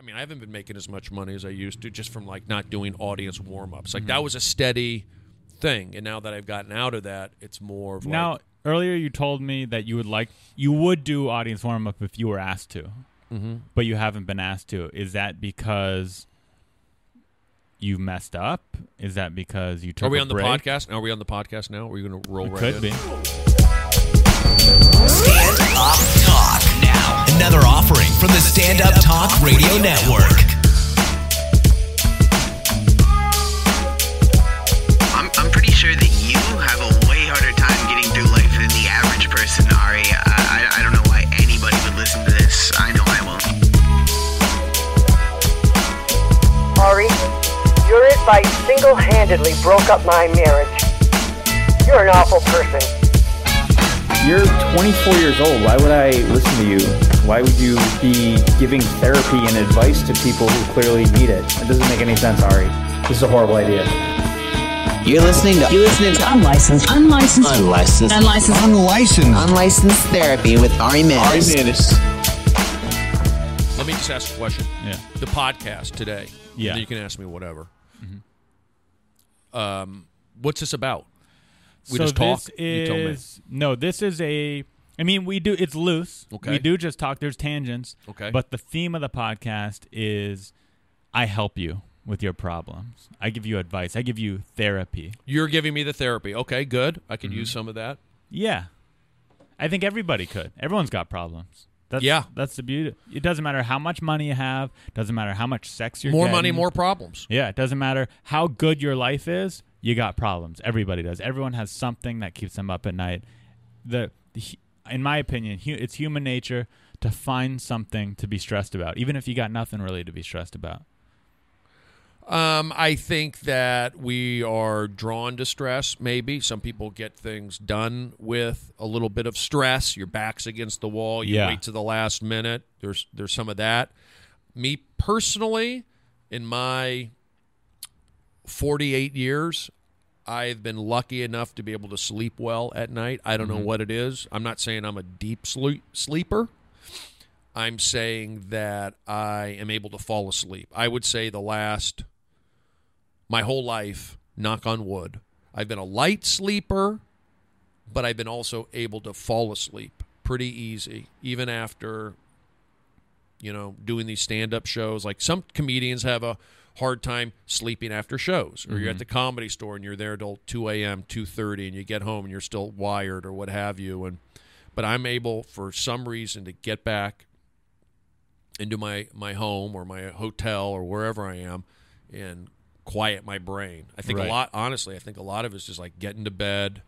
I mean, I haven't been making as much money as I used to just from like not doing audience warm ups. Like Mm-hmm. that was a steady thing, and now that I've gotten out of that, it's more of Now, like, earlier you told me that you would like you would do audience warm up if you were asked to, mm-hmm. but you haven't been asked to. Is that because you messed up? Is that because you took? Are we a on the break? podcast? Are we on the podcast now? Are we going to roll We right could in? be. Stand Up Talk. Now, another offering from the Stand Up Talk Radio Network. I'm, I'm pretty sure that you have a way harder time getting through life than the average person, Ari. I, I, I don't know why anybody would listen to this. I know I won't. Ari, your advice single-handedly broke up my marriage. You're an awful person. You're 24 years old. Why would I listen to you? Why would you be giving therapy and advice to people who clearly need it? It doesn't make any sense, Ari. This is a horrible idea. You're listening to you're listening to Unlicensed. Unlicensed. unlicensed Unlicensed. unlicensed unlicensed therapy with Ari Manis. Let me just ask a question. Yeah. The podcast today. Yeah. You can ask me whatever. Um, what's this about? We so just talk. This You tell me. is no. This is a. I mean, we do. It's loose. Okay. We do just talk. There's tangents. Okay. But the theme of the podcast is, I help you with your problems. I give you advice. I give you therapy. You're giving me the therapy. Okay, good. I can Mm-hmm. use some of that. Yeah. I think everybody could. Everyone's got problems. That's, Yeah. That's the beauty. It doesn't matter how much money you have. Doesn't matter how much sex you're More getting. money, more problems. Yeah, it doesn't matter how good your life is. You got problems. Everybody does. Everyone has something that keeps them up at night. The, in my opinion, it's human nature to find something to be stressed about, even if you got nothing really to be stressed about. Um, I think that we are drawn to stress. Maybe some people get things done with a little bit of stress. Your back's against the wall. You Yeah. wait to the last minute. There's there's some of that. Me personally, in my 48 years, I've been lucky enough to be able to sleep well at night. I don't know mm-hmm. what it is. I'm not saying I'm a deep sleep sleeper. I'm saying that I am able to fall asleep. I would say the last my whole life, knock on wood, I've been a light sleeper, but I've been also able to fall asleep pretty easy, even after, you know, doing these stand up shows. Like some comedians have a hard time sleeping after shows, or you're at mm-hmm. the comedy store and you're there till 2 a.m., 2.30, and you get home and you're still wired or what have you. And But I'm able, for some reason, to get back into my, my home or my hotel or wherever I am and quiet my brain. I think Right. a lot, honestly, I think a lot of it's just like get into bed,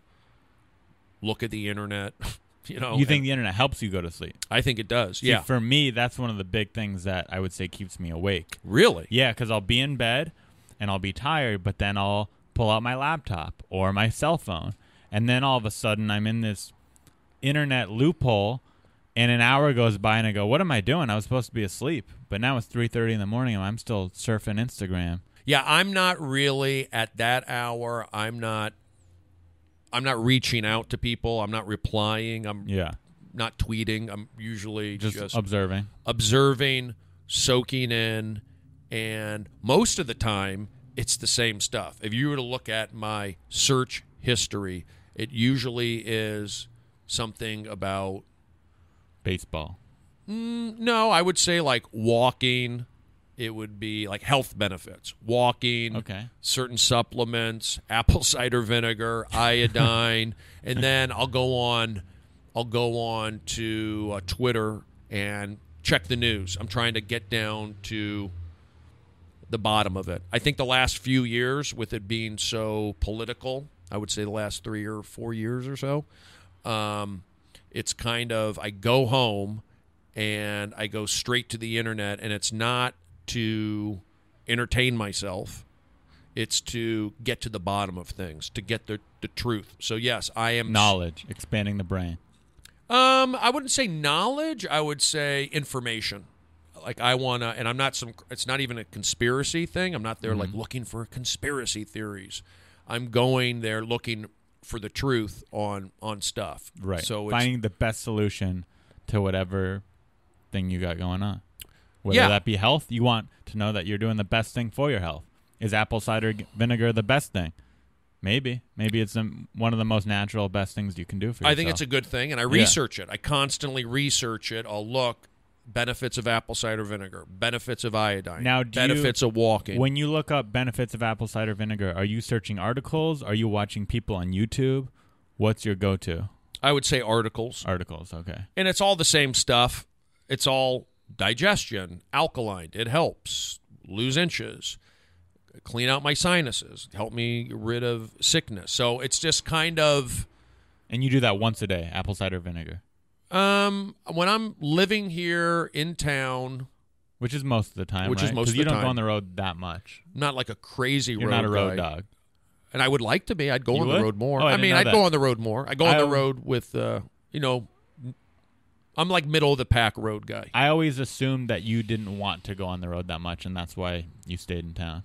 look at the internet. You know, you think the internet helps you go to sleep? I think it does. See, yeah, For me, that's one of the big things that I would say keeps me awake. really. Yeah, because I'll be in bed and I'll be tired, but then I'll pull out my laptop or my cell phone, and then all of a sudden I'm in this internet loophole, and an hour goes by, and I go, "What am I doing? I was supposed to be asleep, but now it's three thirty in the morning, and I'm still surfing Instagram." Yeah, I'm not really at that hour. I'm not. I'm not reaching out to people. I'm not replying. I'm Yeah, not tweeting. I'm usually just, just, observing. observing, soaking in, and most of the time it's the same stuff. If you were to look at my search history, it usually is something about Baseball. Mm, no, I would say like walking. It would be like health benefits, walking, Okay. certain supplements, apple cider vinegar, iodine, and then I'll go on, I'll go on to uh, Twitter and check the news. I'm trying to get down to the bottom of it. I think the last few years, with it being so political, I would say the last three or four years or so, um, it's kind of I go home and I go straight to the internet, and it's not to entertain myself. It's to get to the bottom of things, to get the, the truth. So yes, I am Knowledge, expanding the brain. um, I wouldn't say knowledge. I would say information. Like I wanna, and I'm not some. It's not even a conspiracy thing. I'm not there Mm-hmm. like looking for conspiracy theories. I'm going there looking for the truth on on stuff. Right. So it's, finding the best solution to whatever thing you got going on. Whether Yeah. that be health, you want to know that you're doing the best thing for your health. Is apple cider vinegar the best thing? Maybe. Maybe it's one of the most natural, best things you can do for yourself. I think it's a good thing, and I research it. I constantly research it. I'll look benefits of apple cider vinegar, benefits of iodine, Now, do you- benefits of walking. When you look up benefits of apple cider vinegar, are you searching articles? Are you watching people on YouTube? What's your go-to I would say articles, articles? Okay. and it's all the same stuff. It's all digestion, alkaline. It helps lose inches, clean out my sinuses, help me get rid of sickness. So it's just kind of And you do that once a day, apple cider vinegar, um, when I'm living here in town, which is most of the time. Which is right? most 'Cause of you the don't go on the road that much. not like a crazy You're road not a road guy. dog. and I would like to be. I'd go You on would? the road more. Oh, I I, mean, I'd that. go on the road more. I go on I- the road with, uh, you know, I'm like middle of the pack road guy. I always assumed that you didn't want to go on the road that much, and that's why you stayed in town.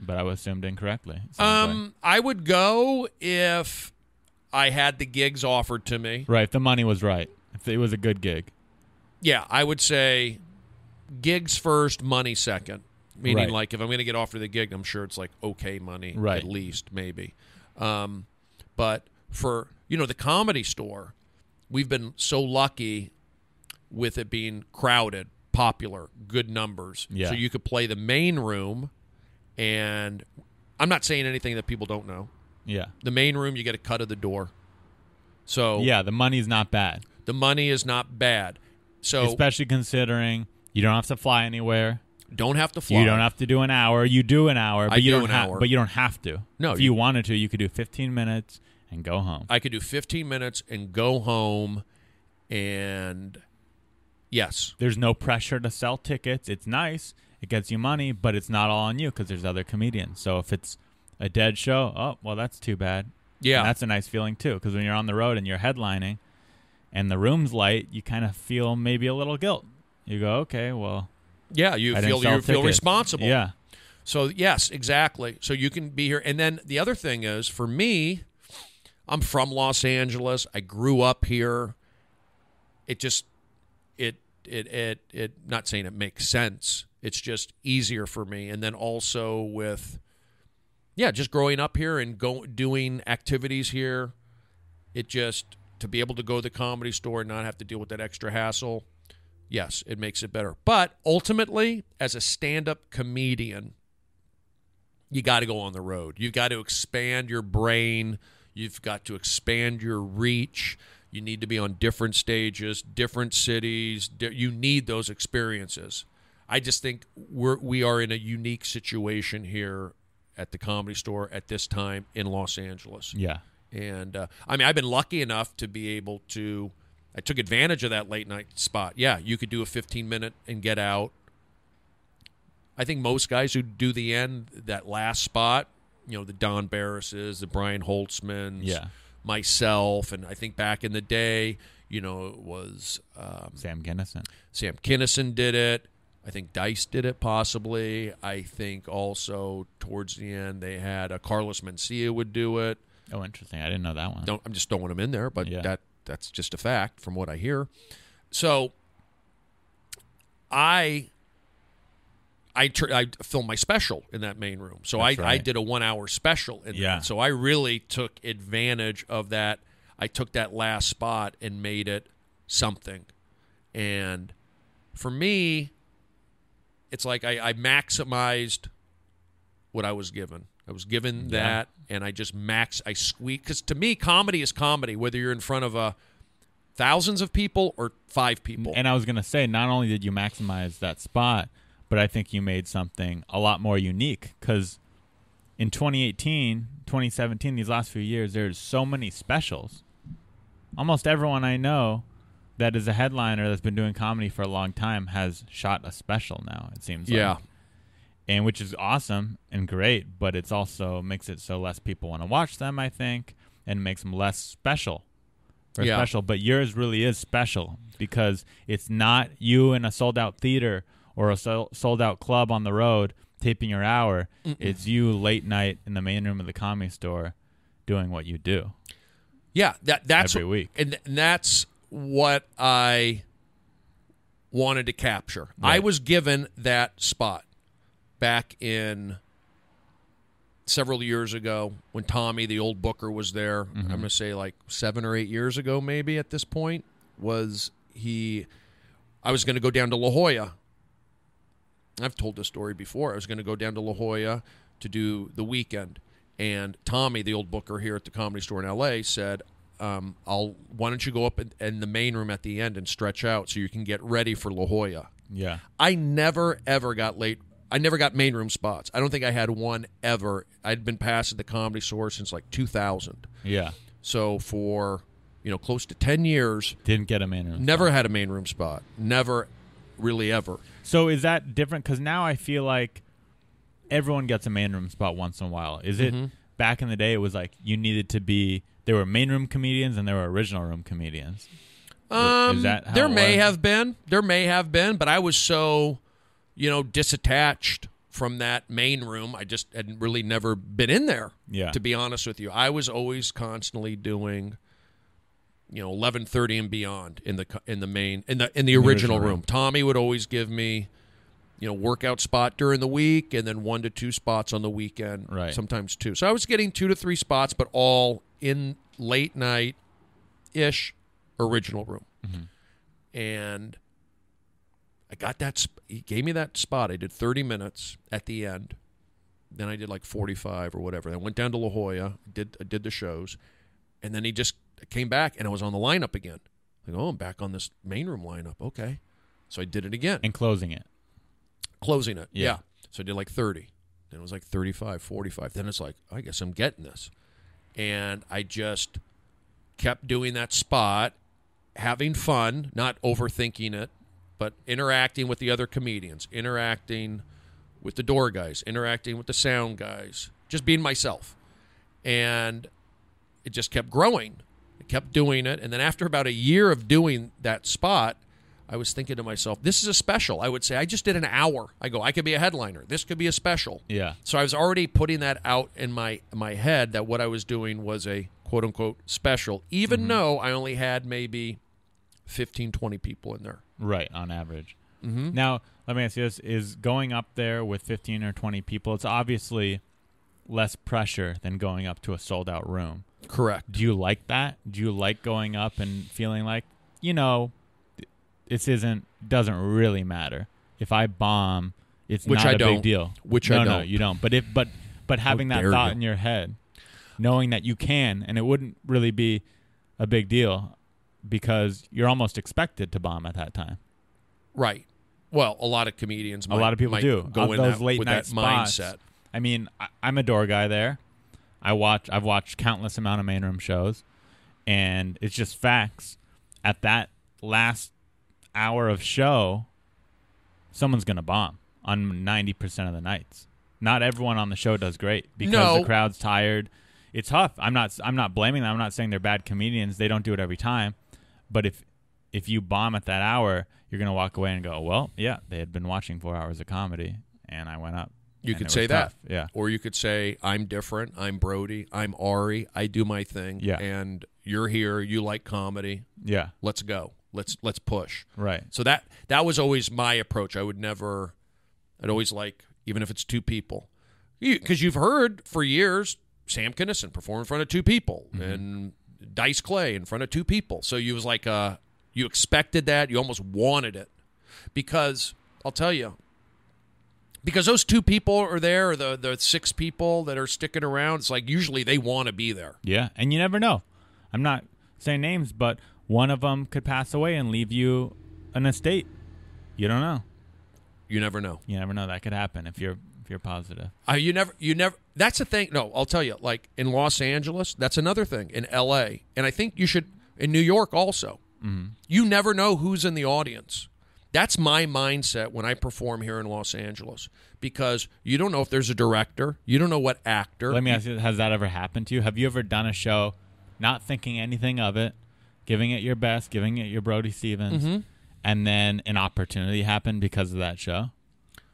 But I was assumed incorrectly. Um, I would go if I had the gigs offered to me. right. If the money was right, if it was a good gig, Yeah, I would say gigs first, money second. Meaning, Right. like if I'm going to get offered the gig, I'm sure it's like okay money, Right. At least maybe. Um, but for you know the comedy store, we've been so lucky with it being crowded, popular, good numbers. Yeah. So you could play the main room, and I'm not saying anything that people don't know. yeah, The main room, you get a cut of the door. So yeah, the money's not bad, the money is not bad. So especially considering you don't have to fly anywhere. don't have to fly. You don't have to do an hour. You do an hour, but I you do don't an have. hour. But you don't have to. No, if you- you wanted to, you could do 15 minutes and go home. I could do 15 minutes and go home, and yes, There's no pressure to sell tickets. It's nice. It gets you money, but it's not all on you because there's other comedians. So if it's a dead show, oh well, that's too bad. yeah, And that's a nice feeling too, because when you're on the road and you're headlining, and the room's light, you kind of feel maybe a little guilt. You go, okay, well, yeah. You I feel you feel responsible. Yeah, So yes, exactly. So you can be here, and then the other thing is, for me, I'm from Los Angeles. I grew up here. It just, it, it, it, it. Not saying it makes sense. It's just easier for me, and then also with, yeah, just growing up here and go doing activities here. It just to be able to go to the comedy store and not have to deal with that extra hassle. Yes, it makes it better. But ultimately, as a stand-up comedian, you got to go on the road. You've got to expand your brain. You've got to expand your reach. You need to be on different stages, different cities. You need those experiences. I just think we're we are in a unique situation here at the comedy store at this time in Los Angeles. yeah. And uh, I mean, I've been lucky enough to be able to. I took advantage of that late night spot. Yeah, you could do a 15 minute and get out. I think most guys who do the end, that last spot, you know, the Don Barrises, the Brian Holtzmans, Yeah. myself, and I think back in the day, you know, it was um, Sam Kinison. Sam Kinison did it. I think Dice did it possibly. I think also towards the end they had a Carlos Mencia would do it. Oh, interesting. I didn't know that one. Don't I'm just throwing them in there, but Yeah. that that's just a fact from what I hear. So I I tr- I filmed my special in that main room. So I, That's I right. did a one hour special in Yeah. that. So I really took advantage of that. I took that last spot and made it something. And for me, it's like I, I maximized what I was given. I was given Yeah. that, and I just max. I squeak because to me, comedy is comedy, whether you're in front of a thousands of people or five people. And I was going to say, not only did you maximize that spot, but I think you made something a lot more unique because in 2018, 2017, these last few years, there's so many specials. Almost everyone I know that is a headliner that's been doing comedy for a long time has shot a special now, it seems Yeah. like. And which is awesome and great, but it's also makes it so less people want to watch them, I think, and makes them less special Yeah. special, but yours really is special because it's not you in a sold out theater or a sol- sold out club on the road taping your hour. It's you late night in the main room of the comedy store doing what you do. Yeah, that that's Every week. and, and that's what I wanted to capture. I was given that spot back in several years ago when Tommy, the old booker, was there. I'm mm-hmm. going to say like seven or eight years ago, maybe at this point. Was he? I was going to go down to La Jolla. I've told this story before. I was going to go down to La Jolla to do the weekend, and Tommy, the old booker here at the Comedy Store in L.A., said, um, "I'll. Why don't you go up in, in the main room at the end and stretch out so you can get ready for La Jolla." Yeah. I never ever got late. I never got main room spots. I don't think I had one ever. I'd been past at the Comedy Store since like 2000. Yeah. So for you know close to 10 years, Didn't get a main room. never had a main room spot. Never, really ever. So is that different? Because now I feel like everyone gets a main room spot once in a while. Is Mm-hmm. it back in the day? It was like you needed to be. There were main room comedians and there were original room comedians. Um, is that how there may was? have been, there may have been, but I was so, you know, disattached from that main room. I just had really never been in there. Yeah. To be honest with you, I was always constantly doing, you know, eleven thirty and beyond in the in the main in the in the original, original room. room. Tommy would always give me. You know, workout spot during the week, and then one to two spots on the weekend. Right. Sometimes two. So I was getting two to three spots, but all in late night ish original room. Mm-hmm. And I got that. Sp- he gave me that spot. I did 30 minutes at the end. Then I did like 45 or whatever. I went down to La Jolla, did I did the shows, and then he just came back and I was on the lineup again. Like, oh, I'm back on this main room lineup. Okay, so I did it again, And closing it. closing it. Yeah. Yeah. So I did like 30. Then it was like 35, 45. Then it's like, I guess I'm getting this. And I just kept doing that spot, having fun, not overthinking it, but interacting with the other comedians, interacting with the door guys, interacting with the sound guys, just being myself. And it just kept growing. Kept doing it. And then after about a year of doing that spot, I was thinking to myself, this is a special. I would say, I just did an hour. I go, I could be a headliner. This could be a special. Yeah. So I was already putting that out in my my head that what I was doing was a quote unquote special, even though I only had maybe 15, 20 people in there. Right, on average. Mm-hmm. Now, let me ask you this: Is going up there with fifteen or twenty people? It's obviously less pressure than going up to a sold out room. Correct. Do you like that? Do you like going up and feeling like, you know, this isn't doesn't really matter. If I bomb, it's Which not I a don't. big deal. Which no, I don't. No, you don't. But if but but having that thought you. in your head, knowing that you can, and it wouldn't really be a big deal because you're almost expected to bomb at that time. Right. Well, a lot of comedians. a lot of people might do. go Of in those that, late with night that spots. mindset. I mean, I, I'm a door guy there. I watch. I've watched countless amount of main room shows, and it's just facts. At that last hour of show, someone's gonna bomb on ninety percent of the nights. Not everyone on the show does great because No. the crowd's tired. It's tough. I'm not. I'm not blaming them. I'm not saying they're bad comedians. They don't do it every time. But if if you bomb at that hour, you're gonna walk away and go, "Well, yeah, they had been watching four hours of comedy, and I went up." You and could say that. tough. Yeah. Or you could say, I'm different. I'm Brody. I'm Ari. I do my thing. Yeah. And you're here. You like comedy. Yeah. Let's go. Let's let's push. Right. So that that was always my approach. I would never. I'd always like, even if it's two people, because you, have heard for years Sam Kinison perform in front of two people and Dice Clay in front of two people. So you was like, uh, you expected that. You almost wanted it because I'll tell you. Because those two people are there, or the the six people that are sticking around, it's like usually they want to be there. Yeah, and you never know. I'm not saying names, but one of them could pass away and leave you an estate. You don't know. You never know. You never know. That could happen if you're if you're positive. Uh, you never, you never. That's the thing. No, I'll tell you. Like in Los Angeles, that's another thing. In L.A., and I think you should in New York also. You never know who's in the audience. That's my mindset when I perform here in Los Angeles because you don't know if there's a director. You don't know what actor. Let me ask you: Has that ever happened to you? Have you ever done a show, not thinking anything of it, giving it your best, giving it your Brody Stevens, Mm-hmm. and then an opportunity happened because of that show?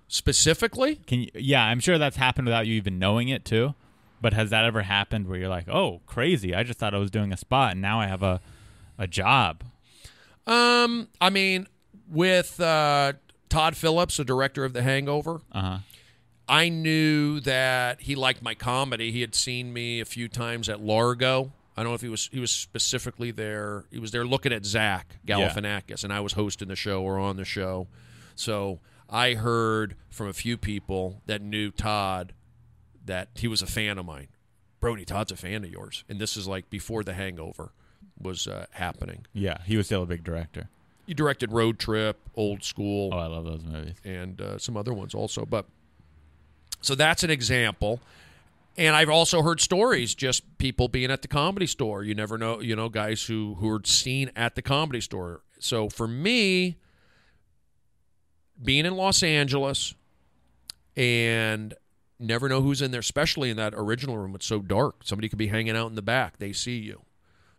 specifically. Can you? Yeah, I'm sure that's happened without you even knowing it too. But has that ever happened where you're like, "Oh, crazy! I just thought I was doing a spot, and now I have a a job." Um, I mean, with uh, Todd Phillips, the director of The Hangover. Uh huh. I knew that he liked my comedy. He had seen me a few times at Largo. I don't know if he was he was specifically there. He was there looking at Zach Galifianakis, and I was hosting the show or on the show. So I heard from a few people that knew Todd that he was a fan of mine. Brody, Todd's a fan of yours, and this is like before The Hangover was uh, happening. Yeah, he was still a big director. He directed Road Trip, Old School, Oh, I love those movies. and uh, some other ones also. But so that's an example. And I've also heard stories just people being at the comedy store. You never know, you know, guys who who are seen at the comedy store. So for me, being in Los Angeles and never know who's in there, especially in that original room. It's so dark. Somebody could be hanging out in the back. They see you.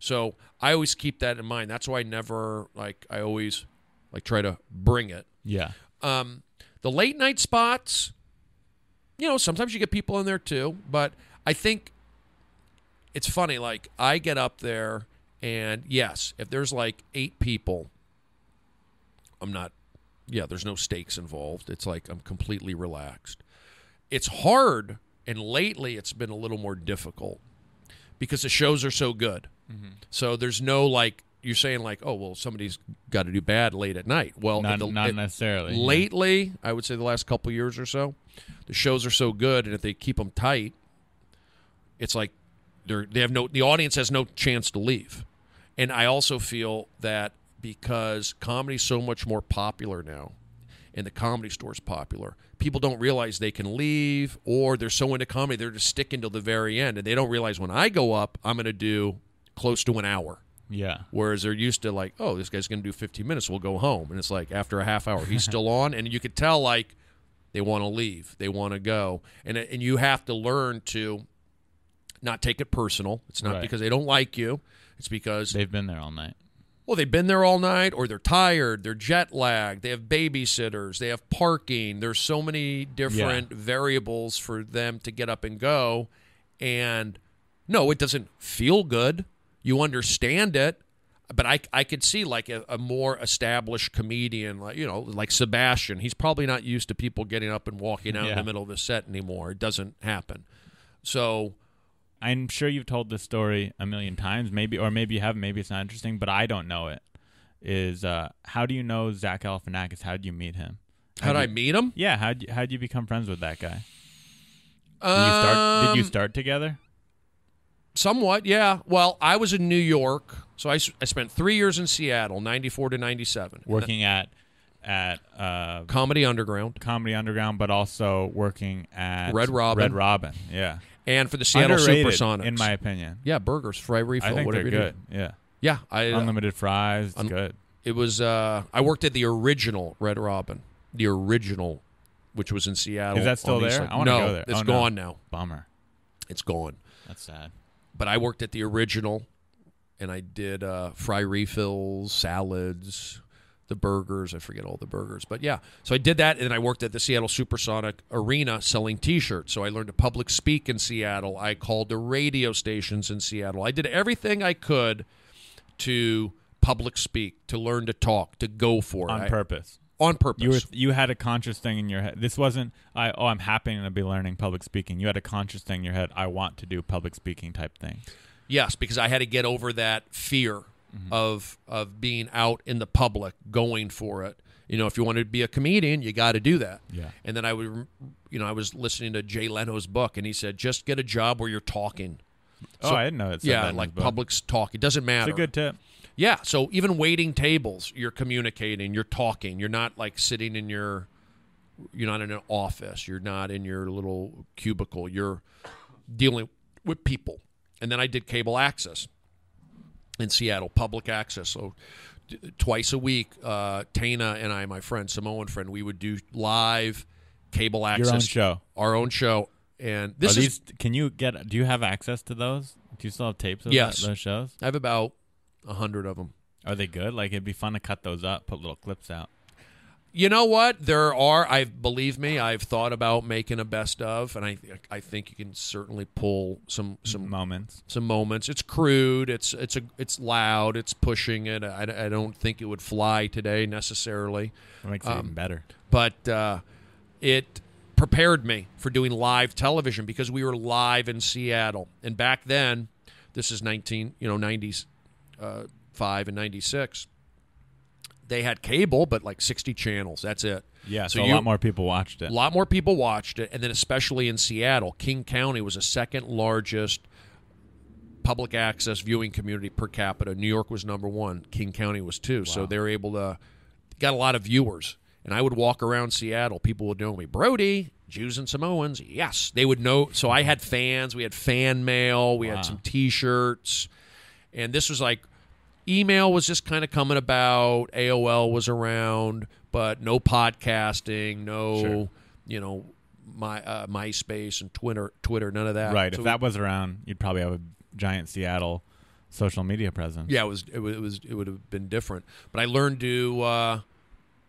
So I always keep that in mind. That's why I never like I always like try to bring it. Yeah. Um, the late night spots, you know, sometimes you get people in there too, but I think it's funny. Like, I get up there, and yes, if there's like eight people, I'm not, yeah, there's no stakes involved. It's like I'm completely relaxed. It's hard, and lately it's been a little more difficult because the shows are so good. Mm-hmm. So there's no like, you're saying like, oh well, somebody's got to do bad late at night. Well, Not, the- not at- necessarily. yeah. lately, I would say the last couple years or so, the shows are so good, and if they keep them tight, it's like they're they have no the audience has no chance to leave. And I also feel that because comedy's so much more popular now, and the comedy store's popular, people don't realize they can leave, or they're so into comedy they're just sticking till the very end, and they don't realize when I go up, I'm going to do close to an hour. Yeah. Whereas they're used to like, oh, this guy's going to do 15 minutes, we'll go home, and it's like after a half hour, he's still on, and you could tell like they want to leave, they want to go, and and you have to learn to not take it personal. It's not Right. because they don't like you; it's because They've been there all night. well, they've been there all night, or they're tired, they're jet lagged, they have babysitters, they have parking. There's so many different variables for them to get up and go. And no, it doesn't feel good. You understand it, but I, I could see like a, a more established comedian, like you know, like Sebastian. He's probably not used to people getting up and walking out in the middle of the set anymore. It doesn't happen. So I'm sure you've told this story a million times, maybe, or maybe you haven't. Maybe it's not interesting, but I don't know it. Is uh, how do you know Zach Galifianakis? How did you meet him? how did I meet him? Yeah, how how would you become friends with that guy? Did you start? Did you Um, start together? Somewhat, yeah. Well, I was in New York, so I, I spent three years in Seattle, ninety four to ninety seven, Working at at uh, Comedy Underground, Comedy Underground, but also working at Red Robin. Red Robin, yeah. and for the Seattle Underrated, Supersonics. in my opinion. yeah, burgers, fry refill, I think whatever they're you good. do. Yeah, Yeah, I uh, unlimited fries, it's un- good. it was. Uh, I worked at the original Red Robin, the original, which was in Seattle. Is that still the there? I wanna no, go there. It's Oh, no. gone now. Bummer. It's gone. That's sad. But I worked at the original, and I did uh, fry refills, salads, the burgers. I forget all the burgers, but yeah. So I did that, and then I worked at the Seattle Supersonic Arena selling T-shirts. So I learned to public speak in Seattle. I called the radio stations in Seattle. I did everything I could to public speak, to learn to talk, to go for it On I- purpose. On purpose. You were you had a conscious thing in your head. This wasn't I oh I'm happy to be learning public speaking. You had a conscious thing in your head. I want to do public speaking type thing. Yes, because I had to get over that fear mm-hmm. of of being out in the public, going for it. You know, if you want to be a comedian, you got to do that. Yeah. And then I would, you know, I was listening to Jay Leno's book, and he said, just get a job where you're talking. Oh, So- I didn't know that Yeah, like book. public's talk. It doesn't matter. It's a good tip. Yeah. So even waiting tables, you're communicating, you're talking. You're not like sitting in your, you're not in an office. You're not in your little cubicle. You're dealing with people. And then I did cable access in Seattle, public access. So twice a week, uh, Tana and I, my friend, Samoan friend, we would do live cable access. Your own show. Our own show. And this Are is, these can you get do you have access to those? Do you still have tapes of Yes. those shows? I have about a hundred of them. Are they good? Like it'd be fun to cut those up, put little clips out. You know what? There are. I believe me. I've thought about making a best of, and I I think you can certainly pull some some moments. some moments. It's crude. It's it's a it's loud. It's pushing it. I, I don't think it would fly today necessarily, It makes it Um, even better. but uh, it prepared me for doing live television because we were live in Seattle, and back then, this is nineteen you know nineties uh, Uh, five and ninety six. They had cable, but like sixty channels. That's it. Yeah, so so, a you- lot more people watched it. a lot more people watched it, and then especially in Seattle, King County was the second largest public access viewing community per capita. New York was number one. King County was two. So they were able to got a lot of viewers. And I would walk around Seattle. People would know me, Brody, Jews and Samoans. Yes, they would know. So I had fans. We had fan mail. We Wow. had some T-shirts, and this was like email was just kind of coming about. AOL was around, but no podcasting, no Sure. you know my uh, MySpace and Twitter, Twitter, none of that. right. So if that was around, you'd probably have a giant Seattle social media presence. yeah, it was it was it, was, it would have been different. But I learned to uh,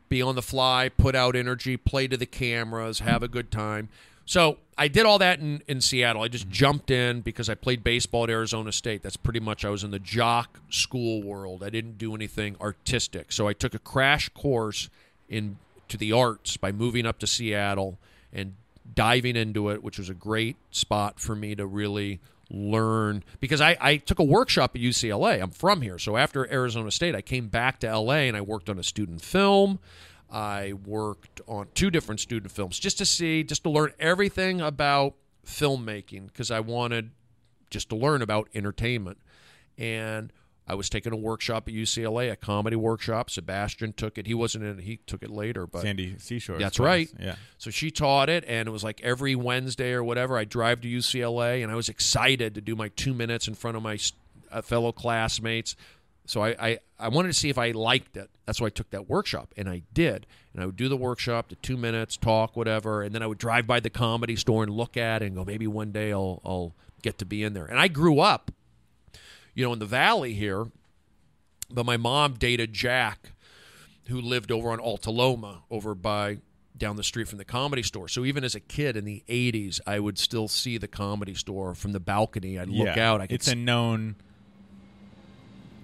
be on the fly, put out energy, play to the cameras, have a good time. So I did all that in, in Seattle. I just mm-hmm. jumped in because I played baseball at Arizona State. That's pretty much I was in the jock school world. I didn't do anything artistic. So I took a crash course in to the arts by moving up to Seattle and diving into it, which was a great spot for me to really learn because I, I took a workshop at UCLA. I'm from here. So after Arizona State, I came back to LA and I worked on a student film. I worked on two different student films just to see, just to learn everything about filmmaking because I wanted just to learn about entertainment. And I was taking a workshop at UCLA, a comedy workshop. Sebastian took it. He wasn't in it. He took it later, but Sandy Seashore. That's class. right. Yeah. so she taught it, and it was like every Wednesday or whatever. I drive to UCLA, and I was excited to do my two minutes in front of my uh, fellow classmates. So I, I, I wanted to see if I liked it. That's why I took that workshop, and I did. And I would do the workshop, the two minutes, talk, whatever, and then I would drive by the comedy store and look at it and go, maybe one day I'll, I'll get to be in there. And I grew up, you know, in the valley here, but my mom dated Jack, who lived over on Alta Loma, over by down the street from the comedy store. So even as a kid in the '80s, I would still see the comedy store from the balcony. I'd look yeah. out. I could it's a known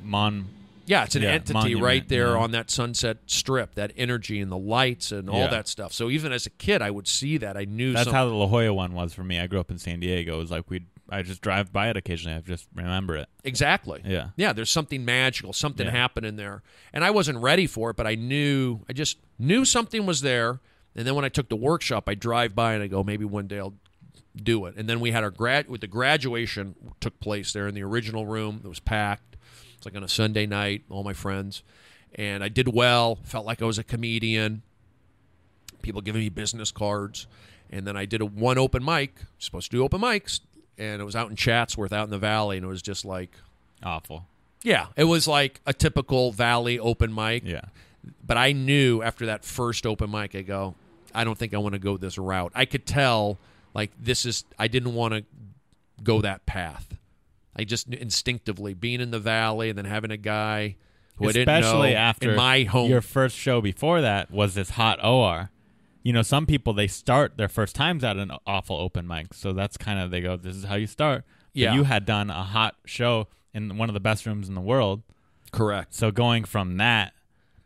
mon. yeah, it's an yeah, entity monument, right there yeah. on that Sunset Strip. That energy and the lights and all Yeah. that stuff. So even as a kid, I would see that. I knew That's some- how the La Jolla one was for me. I grew up in San Diego. It was like we'd. I just drive by it occasionally. I just remember it. Exactly. Yeah. Yeah, there's something magical, something Yeah. happening there. And I wasn't ready for it, but I knew I just knew something was there. And then when I took the workshop, I drive by and I go, maybe one day I'll do it. And then we had our grad with the graduation took place there in the original room. It was packed. It's like on a Sunday night, all my friends. And I did well, felt like I was a comedian. People giving me business cards. And then I did a one open mic, supposed to do open mics, and it was out in Chatsworth, out in the valley, and it was just like Awful. yeah, it was like a typical Valley open mic. Yeah. But I knew after that first open mic, I go, I don't think I want to go this route. I could tell, like, this is, I didn't want to go that path. I just instinctively being in the Valley and then having a guy who I didn't know Especially after in my home. Your first show before that was this hot OR. You know, some people they start their first times at an awful open mic, so that's kind of they go, "This is how you start." But Yeah. you had done a hot show in one of the best rooms in the world, Correct. so going from that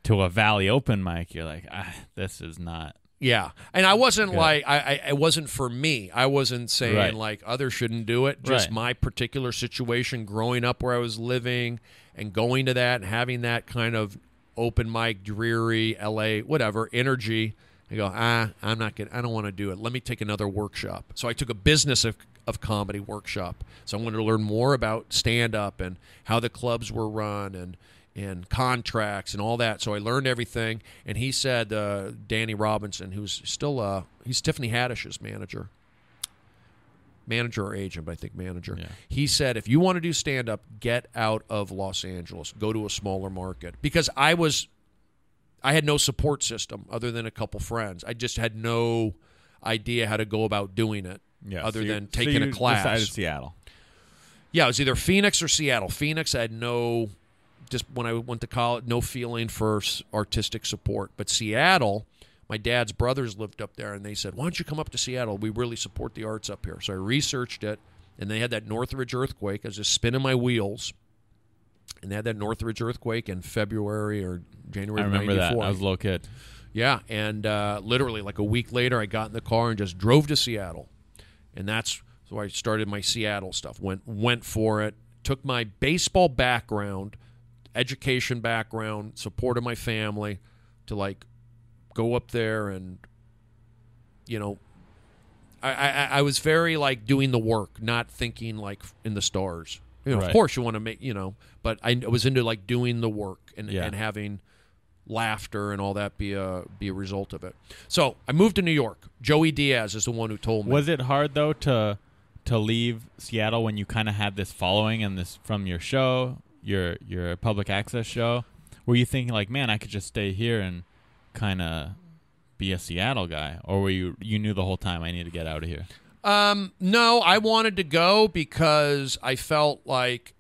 to a Valley open mic, you're like, ah, "This is not." Yeah, and I wasn't Good. like I, I. It wasn't for me. I wasn't saying Right. like others shouldn't do it. Just Right. my particular situation, growing up where I was living, and going to that and having that kind of open mic, dreary L.A. whatever energy. I go, ah, I'm not gonna. I don't want to do it. Let me take another workshop. So I took a business of of comedy workshop. So I wanted to learn more about stand up and how the clubs were run and and contracts and all that. So I learned everything. And he said, uh, Danny Robinson, who's still uh, he's Tiffany Haddish's manager, manager or agent, but I think manager. Yeah. He said, if you want to do stand up, get out of Los Angeles, go to a smaller market because I was. I had no support system other than a couple friends. I just had no idea how to go about doing it Yeah, other so than so taking you a class. Decided Seattle. Yeah, it was either Phoenix or Seattle. Phoenix, I had no just when I went to college, no feeling for artistic support. But Seattle, my dad's brothers lived up there, and they said, "Why don't you come up to Seattle? We really support the arts up here." So I researched it, and they had that Northridge earthquake. I was just spinning my wheels, and they had that Northridge earthquake in February or January. I remember that. I was a little kid. Yeah, and uh, literally like a week later, I got in the car and just drove to Seattle, and that's so I started my Seattle stuff. went went for it. Took my baseball background, education background, support of my family, to like go up there and, you know, I I, I was very like doing the work, not thinking like in the stars. You know, Right. of course you want to make you know, but I was into like doing the work and Yeah. and having laughter and all that be a be a result of it. So I moved to New York. Joey Diaz is the one who told me. Was it hard though to to leave Seattle when you kind of had this following and this from your show, your your public access show? Were you thinking like, man, I could just stay here and kind of be a Seattle guy, or were you you knew the whole time I need to get out of here? Um, no, I wanted to go because I felt like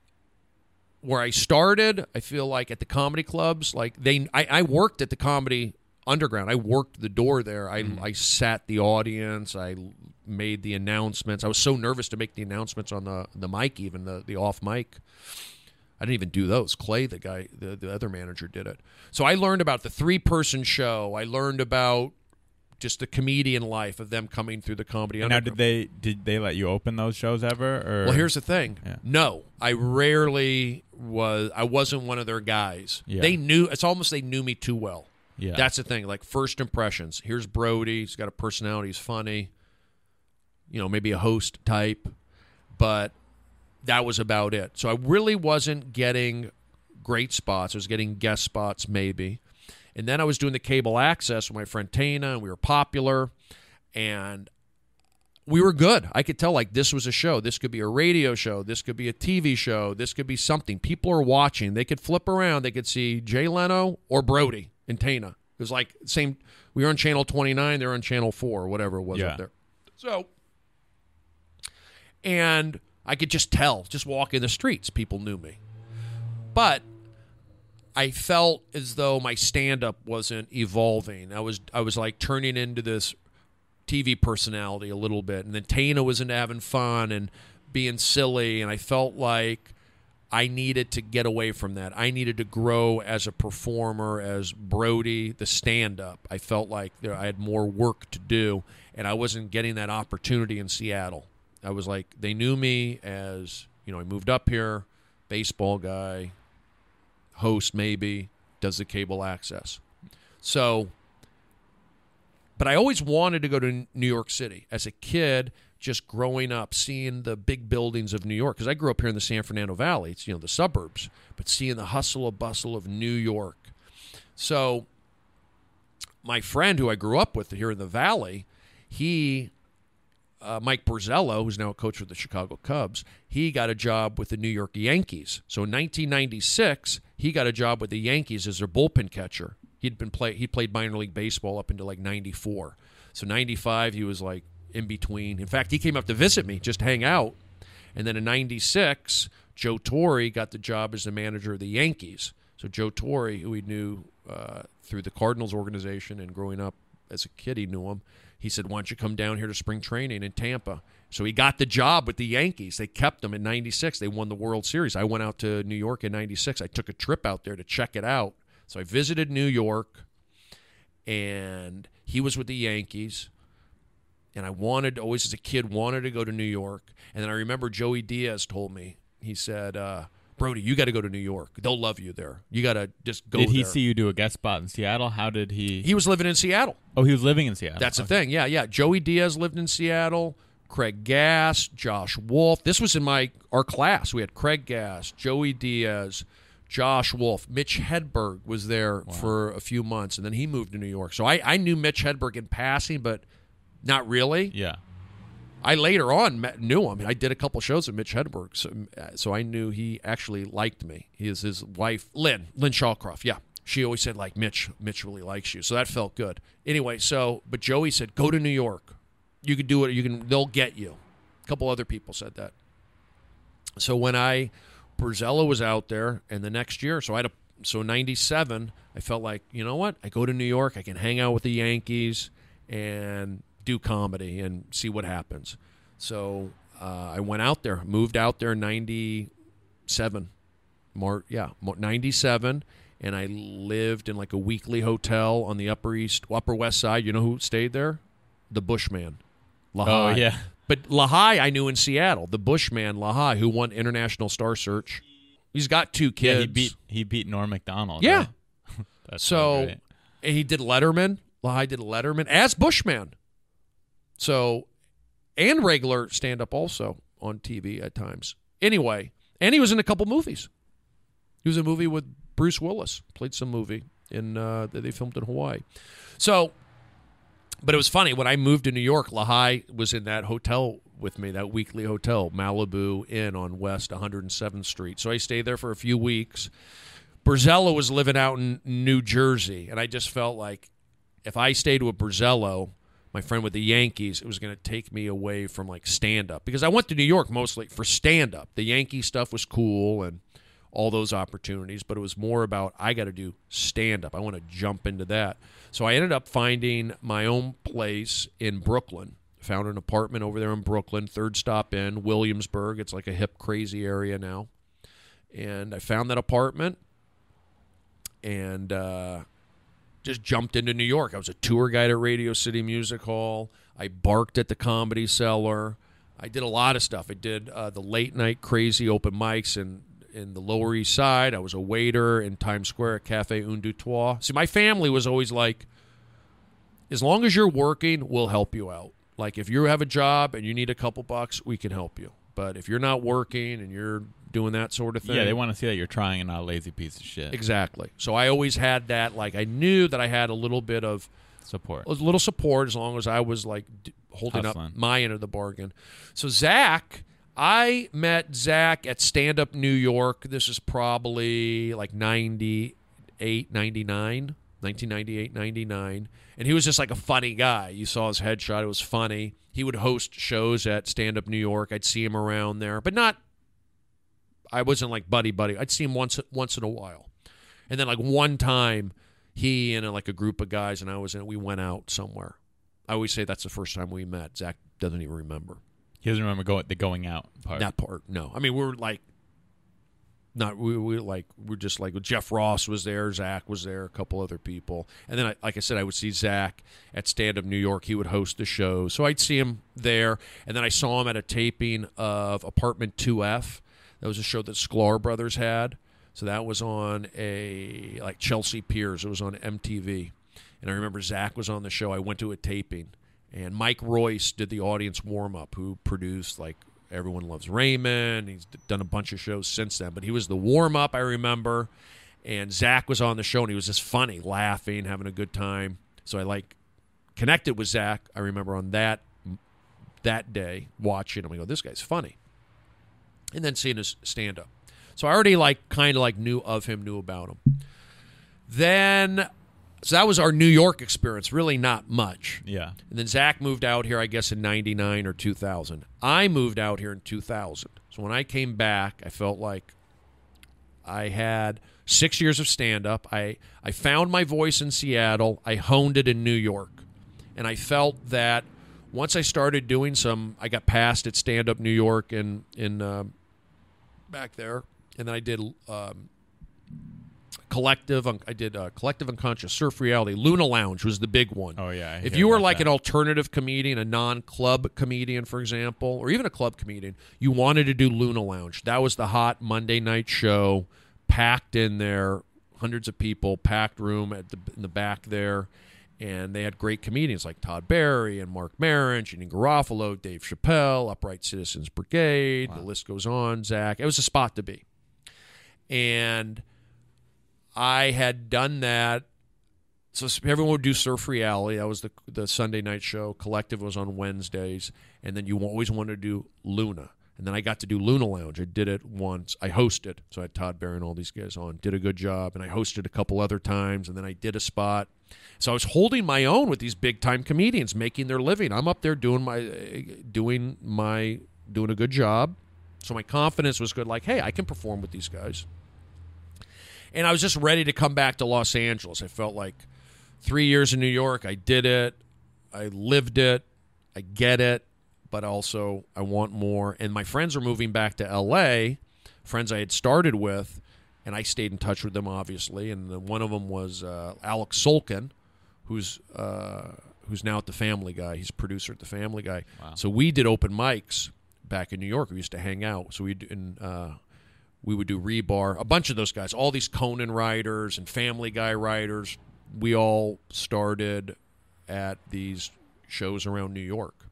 where I started, I feel like at the comedy clubs, like they, I, I worked at the comedy underground. I worked the door there. I, I sat the audience. I made the announcements. I was so nervous to make the announcements on the the mic, even the the off mic. I didn't even do those. Clay, the guy, the, the other manager, did it. So I learned about the three person show. I learned about just the comedian life of them coming through the comedy. now, did they did they let you open those shows ever? Or Well, here's the thing. Yeah. No, I rarely was. I wasn't one of their guys. Yeah. They knew. It's almost they knew me too well. yeah, That's the thing. Like first impressions. Here's Brody. He's got a personality. He's funny. You know, maybe a host type, but that was about it. So I really wasn't getting great spots. I was getting guest spots, maybe. And then I was doing the cable access with my friend Tana, and we were popular, and we were good. I could tell like this was a show. This could be a radio show. This could be a TV show. This could be something. People are watching. They could flip around. They could see Jay Leno or Brody and Tana. It was like same. We were on channel twenty nine. They were on channel four, or whatever it was Yeah. up there. So, and I could just tell, just walking the streets, people knew me. But I felt as though my stand up wasn't evolving. I was I was like turning into this TV personality a little bit. And then Tana was into having fun and being silly and I felt like I needed to get away from that. I needed to grow as a performer, as Brody, the stand up. I felt like there, I had more work to do, and I wasn't getting that opportunity in Seattle. I was like, they knew me as, you know, I moved up here, baseball guy, host maybe, does the cable access. So, but I always wanted to go to New York City as a kid. Just growing up, seeing the big buildings of New York, because I grew up here in the San Fernando Valley. It's you know the suburbs, but seeing the hustle and bustle of New York. So, my friend who I grew up with here in the Valley, he uh, Mike Borzello, who's now a coach with the Chicago Cubs, he got a job with the New York Yankees. So in 1996, he got a job with the Yankees as their bullpen catcher. He'd been play he played minor league baseball up until like 94. So 95, he was like in between. In fact, he came up to visit me, just hang out. And then in 96, Joe Torre got the job as the manager of the Yankees. So Joe Torre, who he knew uh, through the Cardinals organization and growing up as a kid, he knew him. He said, "Why don't you come down here to spring training in Tampa?" So he got the job with the Yankees. They kept him in '96. They won the World Series. I went out to New York in '96. I took a trip out there to check it out. So I visited New York, and he was with the Yankees. And I wanted, always as a kid, wanted to go to New York. And then I remember Joey Diaz told me, he said, uh, Brody, you got to go to New York. They'll love you there. You got to just go did he there." see you do a guest spot in Seattle? How did he? He was living in Seattle. oh, he was living in Seattle. That's the thing. Yeah, yeah. Joey Diaz lived in Seattle. Craig Gass, Josh Wolf. This was in my our class. We had Craig Gass, Joey Diaz, Josh Wolf. Mitch Hedberg was there for a few months, and then he moved to New York. So I, I knew Mitch Hedberg in passing, but not really. Yeah. I later on met, knew him. I did a couple shows with Mitch Hedberg, so, uh, so I knew he actually liked me. He is his wife, Lynn, Lynn Shawcroft. Yeah, she always said like Mitch, Mitch really likes you, so that felt good. Anyway, so but Joey said go to New York. You could do it. You can. They'll get you. A couple other people said that. So when I Borzello was out there, and the next year, so I had a so '97. I felt like you know what? I go to New York, I can hang out with the Yankees and do comedy and see what happens. So uh, I went out there, moved out there in '97, Mar- yeah, '97, and I lived in like a weekly hotel on the Upper East, Upper West Side. You know who stayed there? The Bushman. Lahai. Oh yeah. But Lahai, I knew in Seattle, the Bushman Lahai, who won International Star Search. He's got two kids. Yeah, he beat he beat Norm Macdonald. Yeah. right? That's So he did Letterman. Lahai did Letterman as Bushman. So, and regular stand up also on TV at times. Anyway, and he was in a couple movies. He was in a movie with Bruce Willis. Played some movie in uh, that they filmed in Hawaii. So, but it was funny when I moved to New York. Lahai was in that hotel with me, that weekly hotel, Malibu Inn on West 107th Street. So I stayed there for a few weeks. Borzello was living out in New Jersey, and I just felt like if I stayed with Borzello, my friend with the Yankees, it was going to take me away from like stand up because I went to New York mostly for stand up. The Yankee stuff was cool and all those opportunities, but it was more about I got to do stand up. I want to jump into that. So I ended up finding my own place in Brooklyn. Found an apartment over there in Brooklyn, third stop in Williamsburg. It's like a hip, crazy area now. And I found that apartment and uh, just jumped into New York. I was a tour guide at Radio City Music Hall. I barked at the Comedy Cellar. I did a lot of stuff. I did uh, the late night crazy open mics in in the Lower East Side. I was a waiter in Times Square at Cafe Un See, my family was always like, as long as you're working, we'll help you out. Like if you have a job and you need a couple bucks, we can help you. But if you're not working and you're doing that sort of thing, yeah, they want to see that you're trying and not a lazy piece of shit. Exactly. So I always had that. Like I knew that I had a little bit of Support. a little support as long as I was like d- holding Hustling. up my end of the bargain. So Zach, I met Zach at Stand Up New York. This is probably like 98, 99, 1998, 99. And he was just like a funny guy. You saw his headshot. It was funny. He would host shows at Stand Up New York. I'd see him around there, but not I wasn't like buddy buddy. I'd see him once once in a while, and then like one time, he and uh, like a group of guys and I was in. it, We went out somewhere. I always say that's the first time we met. Zach doesn't even remember He doesn't remember go, the going out part. that part. No, I mean we were like, not we we were like we're just like Jeff Ross was there, Zach was there, a couple other people, and then I, like I said, I would see Zach at Stand Up New York. He would host the show, so I'd see him there, and then I saw him at a taping of Apartment Two F. That was a show that Sklar Brothers had. So that was on a like Chelsea Piers. It was on MTV, and I remember Zach was on the show. I went to a taping, and Mike Royce did the audience warm up. Who produced like Everyone Loves Raymond. He's done a bunch of shows since then, but he was the warm up. I remember, and Zach was on the show, and he was just funny, laughing, having a good time. So I like connected with Zach. I remember on that that day watching him. I go, this guy's funny and then seeing his stand up. So I already like kind of like knew of him, knew about him. Then so that was our New York experience, really not much. Yeah. And then Zach moved out here, I guess, in 99 or 2000. I moved out here in 2000. So when I came back, I felt like I had six years of stand up. I, I found my voice in Seattle, I honed it in New York. And I felt that once I started doing some, I got passed at Stand Up New York and in uh, back there, and then I did um, collective. I did uh, collective unconscious surf reality. Luna Lounge was the big one. Oh, yeah, I If you were like that. an alternative comedian, a non-club comedian, for example, or even a club comedian, you wanted to do Luna Lounge. That was the hot Monday night show, packed in there, hundreds of people, packed room at the in the back there. And they had great comedians like Todd Barry and Mark Maron, Janeane Garofalo, Dave Chappelle, Upright Citizens Brigade. The list goes on. Zach. It was a spot to be. And I had done that. So everyone would do Surf Reality. That was the the Sunday night show. Collective was on Wednesdays, and then you always wanted to do Luna. And then I got to do Luna Lounge. I did it once. I hosted, so I had Todd Barry and all these guys on. Did a good job, and I hosted a couple other times, and then I did a spot. So I was holding my own with these big time comedians, making their living. I'm up there doing my doing my doing a good job, So my confidence was good. Like, hey, I can perform with these guys. And I was just ready to come back to Los Angeles. I felt like three years in New York, I did it, I lived it, I get it, but also I want more. And my friends are moving back to LA, friends I had started with, and I stayed in touch with them, obviously. And then one of them was uh, Alex Sulkin, who's uh, who's now at the Family Guy. He's producer at the Family Guy. So we did open mics back in New York. We used to hang out. So we and uh, we would do Rebar. A bunch of those guys, all these Conan writers and Family Guy writers. We all started at these shows around New York.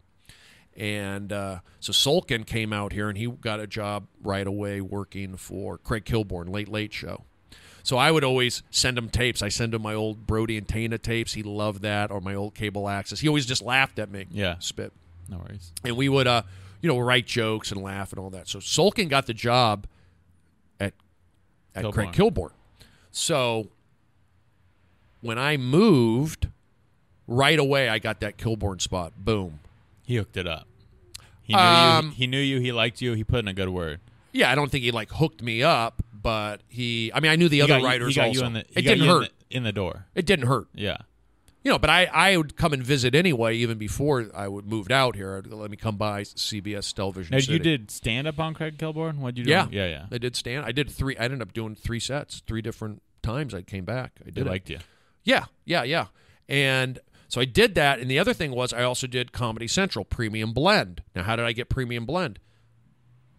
And uh, so Sulkin came out here and he got a job right away working for Craig Kilborn, Late Late Show. So I would always send him tapes. I send him my old Brody and Tana tapes. He loved that, or my old cable access. He always just laughed at me. Yeah. Spit. No worries. And we would, uh, you know, write jokes and laugh and all that. So Sulkin got the job at at Craig Kilborn. So when I moved, right away I got that Kilborn spot. Boom. He hooked it up. He knew Um, you. He knew you. He liked you. He put in a good word. Yeah, I don't think he like hooked me up, but he. I mean, I knew the He other got writers he got also. You in the, he it got didn't you in hurt. the, in the door. It didn't hurt. Yeah. You know, but I, I would come and visit anyway, even before I would moved out here. I'd, let me come by CBS television. Now, City. you did stand up on Craig Kilborn. What'd you do? Yeah, Yeah. Yeah. I did stand. I did three. I ended up doing three sets, three different times. I came back. I They did it. liked you. Yeah, yeah, yeah. And so I did that. And the other thing was I also did Comedy Central Premium Blend. Now, how did I get Premium Blend?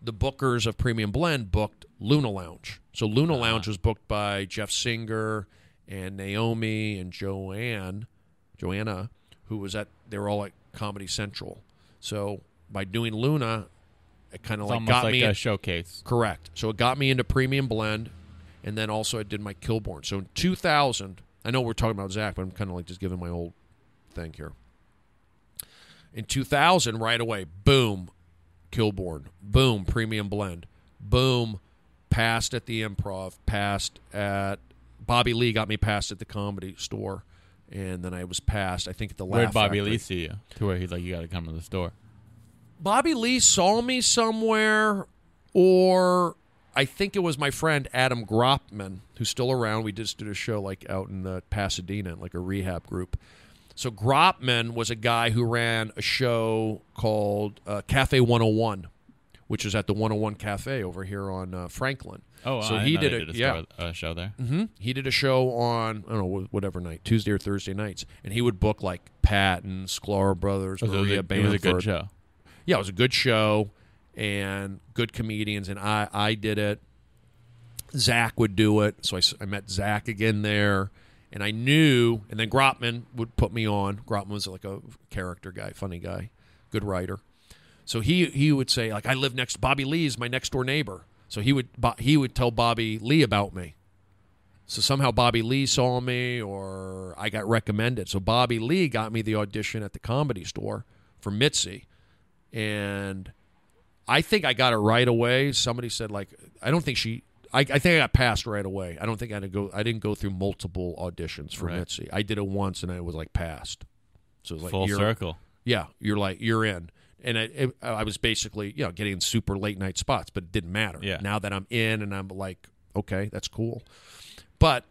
The bookers of Premium Blend booked Luna Lounge. So Luna ah. Lounge was booked by Jeff Singer and Naomi and Joanne, Joanna, who was at. They were all at Comedy Central. So by doing Luna, it kind of like got like me a in- showcase. Correct. So it got me into premium blend, and then also I did my Kilborn. So in 2000, I know we're talking about Zach, but I'm kind of like just giving my old thing here. In 2000, right away, boom, Kilborn, boom, premium blend, boom, passed at the Improv, passed at Bobby Lee got me passed at the Comedy Store, and then I was passed. I think at the last. Where'd Bobby Factory. Lee see you? To where he's like, you got to come to the store. Bobby Lee saw me somewhere, or I think it was my friend Adam Gropman, who's still around. We just did a show like out in uh, Pasadena, like a rehab group. So Gropman was a guy who ran a show called uh, Cafe 101, which is at the 101 Cafe over here on uh, Franklin. Oh, so I he did a, did a, yeah. a show there. hmm He did a show on I don't know whatever night, Tuesday or Thursday nights, and he would book like Patton, Sklar Brothers, So it was, a, it was a good show. yeah, it was a good show and good comedians, and I I did it. Zach would do it, so I, I met Zach again there, and I knew, and then Gropman would put me on. Gropman was like a character guy, funny guy, good writer. So he he would say like I live next. Bobby Lee's my next door neighbor, so he would he would tell Bobby Lee about me. So somehow Bobby Lee saw me, or I got recommended. So Bobby Lee got me the audition at the Comedy Store for Mitzi, and I think I got it right away. Somebody said like I don't think she. I, I think I got passed right away. I don't think I had to go. I didn't go through multiple auditions for Right. Mitzi. I did it once and I was like passed. So it was like Full you're- circle. Yeah, you're like you're in, and I, it, I was basically you know getting super late night spots, but it didn't matter. Yeah. Now that I'm in and I'm like, okay, that's cool, but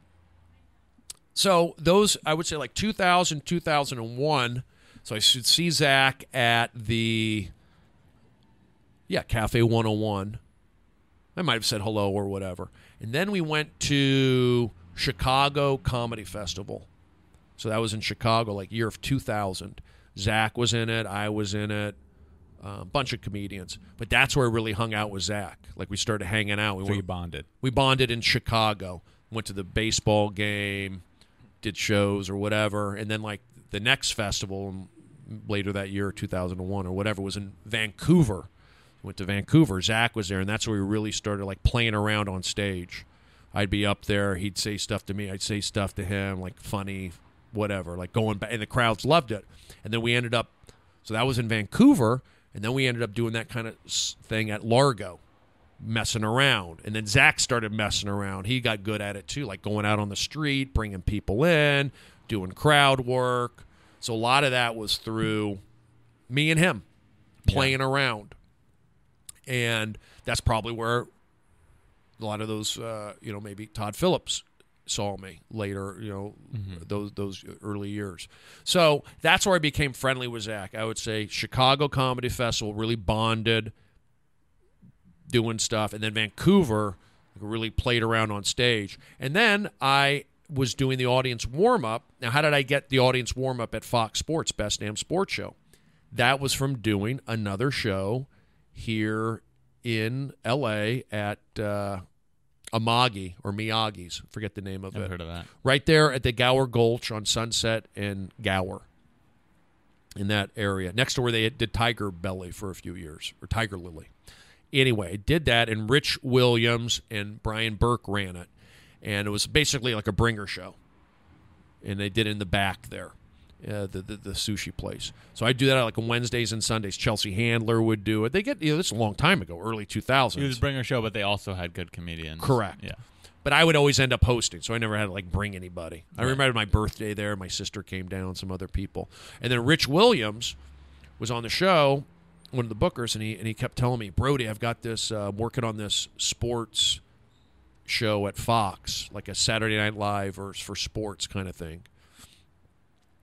so those I would say like 2000, 2001. So I should see Zach at the yeah Cafe 101. I might have said hello or whatever, and then we went to Chicago Comedy Festival. So that was in Chicago, like year of 2000. Zach was in it. I was in it. uh, A bunch of comedians, but that's where I really hung out with Zach. Like we started hanging out. We So you bonded. we bonded in Chicago. Went to the baseball game, did shows or whatever, and then like the next festival um, later that year, 2001 or whatever, was in Vancouver. Went to Vancouver. Zach was there, and that's where we really started like playing around on stage. I'd be up there. He'd say stuff to me. I'd say stuff to him, like funny, whatever, like going back. And the crowds loved it. And then we ended up, so that was in Vancouver. And then we ended up doing that kind of thing at Largo, messing around. And then Zach started messing around. He got good at it too, like going out on the street, bringing people in, doing crowd work. So a lot of that was through me and him playing around. And that's probably where a lot of those, uh, you know, maybe Todd Phillips saw me later, you know, those those early years. So that's where I became friendly with Zach. I would say Chicago Comedy Festival really bonded, doing stuff, and then Vancouver really played around on stage, and then I was doing the audience warm up. Now, how did I get the audience warm up at Fox Sports Best Damn Sports Show? That was from doing another show here in L.A. at uh, Amagi or Miyagi's, forget the name of Never it heard of that. right there at the Gower Gulch on Sunset and Gower in that area, next to where they did Tiger Belly for a few years or Tiger Lily. Anyway, did that, and Rich Williams and Brian Burke ran it, and it was basically like a bringer show, and they did it in the back there. Uh, the, the the sushi place. So I do that like on Wednesdays and Sundays. Chelsea Handler would do it. They get you know this is a long time ago, early two thousands. It was bringer show, but they also had good comedians. Correct. Yeah. But I would always end up hosting, so I never had to like bring anybody. I remember my birthday there. My sister came down, some other people, and then Rich Williams was on the show, one of the bookers, and he and he kept telling me, Brody, I've got this uh, I'm working on this sports show at Fox, like a Saturday Night Live or for sports kind of thing.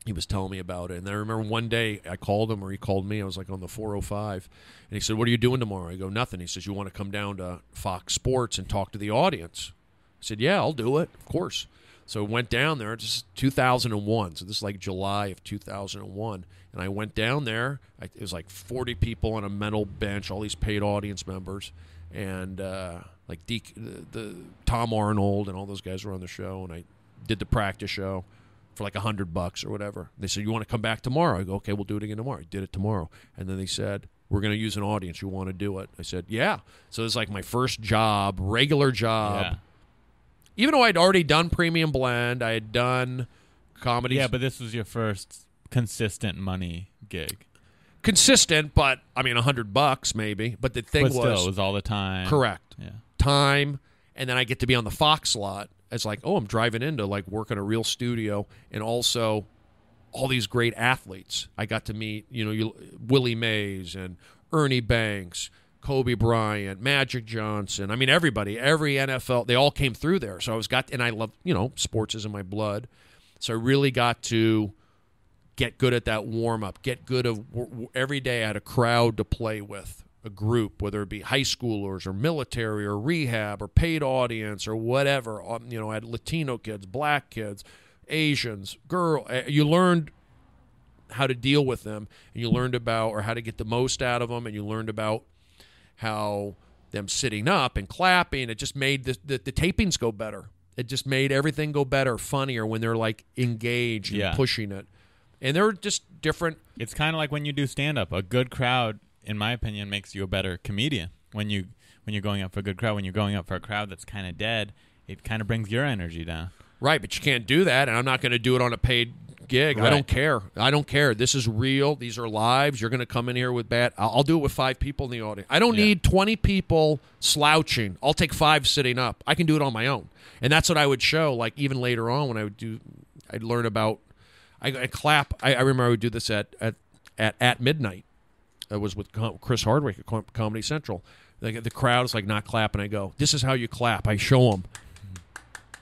He was telling me about it, and I remember one day I called him or he called me. I was like on the 405, and he said, "What are you doing tomorrow?" I go, "Nothing." He says, "You want to come down to Fox Sports and talk to the audience?" I said, "Yeah, I'll do it, of course." So I went down there. It's 2001, so this is like July of 2001, and I went down there. I, it was like 40 people on a metal bench, all these paid audience members, and uh, like Deke, the, the Tom Arnold and all those guys were on the show, and I did the practice show for like a hundred bucks or whatever. They said, "You want to come back tomorrow?" I go, "Okay, we'll do it again tomorrow." I did it tomorrow, and then they said, "We're going to use an audience. You want to do it?" I said, "Yeah." So it's like my first job, regular job. yeah. Even though I'd already done premium blend, I had done comedy. Yeah, but this was your first consistent money gig. consistent. But I mean, a hundred bucks maybe. But the thing but still, was it was all the time. correct. Yeah. time and then I get to be on the Fox lot as like, oh, I'm driving into like work in a real studio and also all these great athletes. I got to meet, you know, Willie Mays and Ernie Banks, Kobe Bryant, Magic Johnson. I mean, everybody, every NFL, they all came through there. So I was got, and I love, you know, sports is in my blood. So I really got to get good at that warm up, get good of every day I had a crowd to play with, a group, whether it be high schoolers or military or rehab or paid audience or whatever. Um, you know, I had Latino kids, black kids, Asians, girl. uh, You learned how to deal with them, and you learned about or how to get the most out of them, and you learned about how them sitting up and clapping. It just made the the, the tapings go better. It just made everything go better, funnier when they're like engaged and Yeah. pushing it. And they're just different. It's kind of like when you do stand up. A good crowd, in my opinion, makes you a better comedian. When you when you're going up for a good crowd, when you're going up for a crowd that's kind of dead, it kind of brings your energy down. Right, but you can't do that, and I'm not going to do it on a paid gig. I don't care. I don't care. This is real. These are lives. You're going to come in here with bad. I'll, I'll do it with five people in the audience. I don't Yeah. need 20 people slouching. I'll take five sitting up. I can do it on my own, and that's what I would show. Like even later on when I would do, I'd learn about. I, I clap. I, I remember I would do this at at at, at midnight. I was with Com- Chris Hardwick at Com- Comedy Central. The, the crowd is like not clapping. I go, "This is how you clap." I show them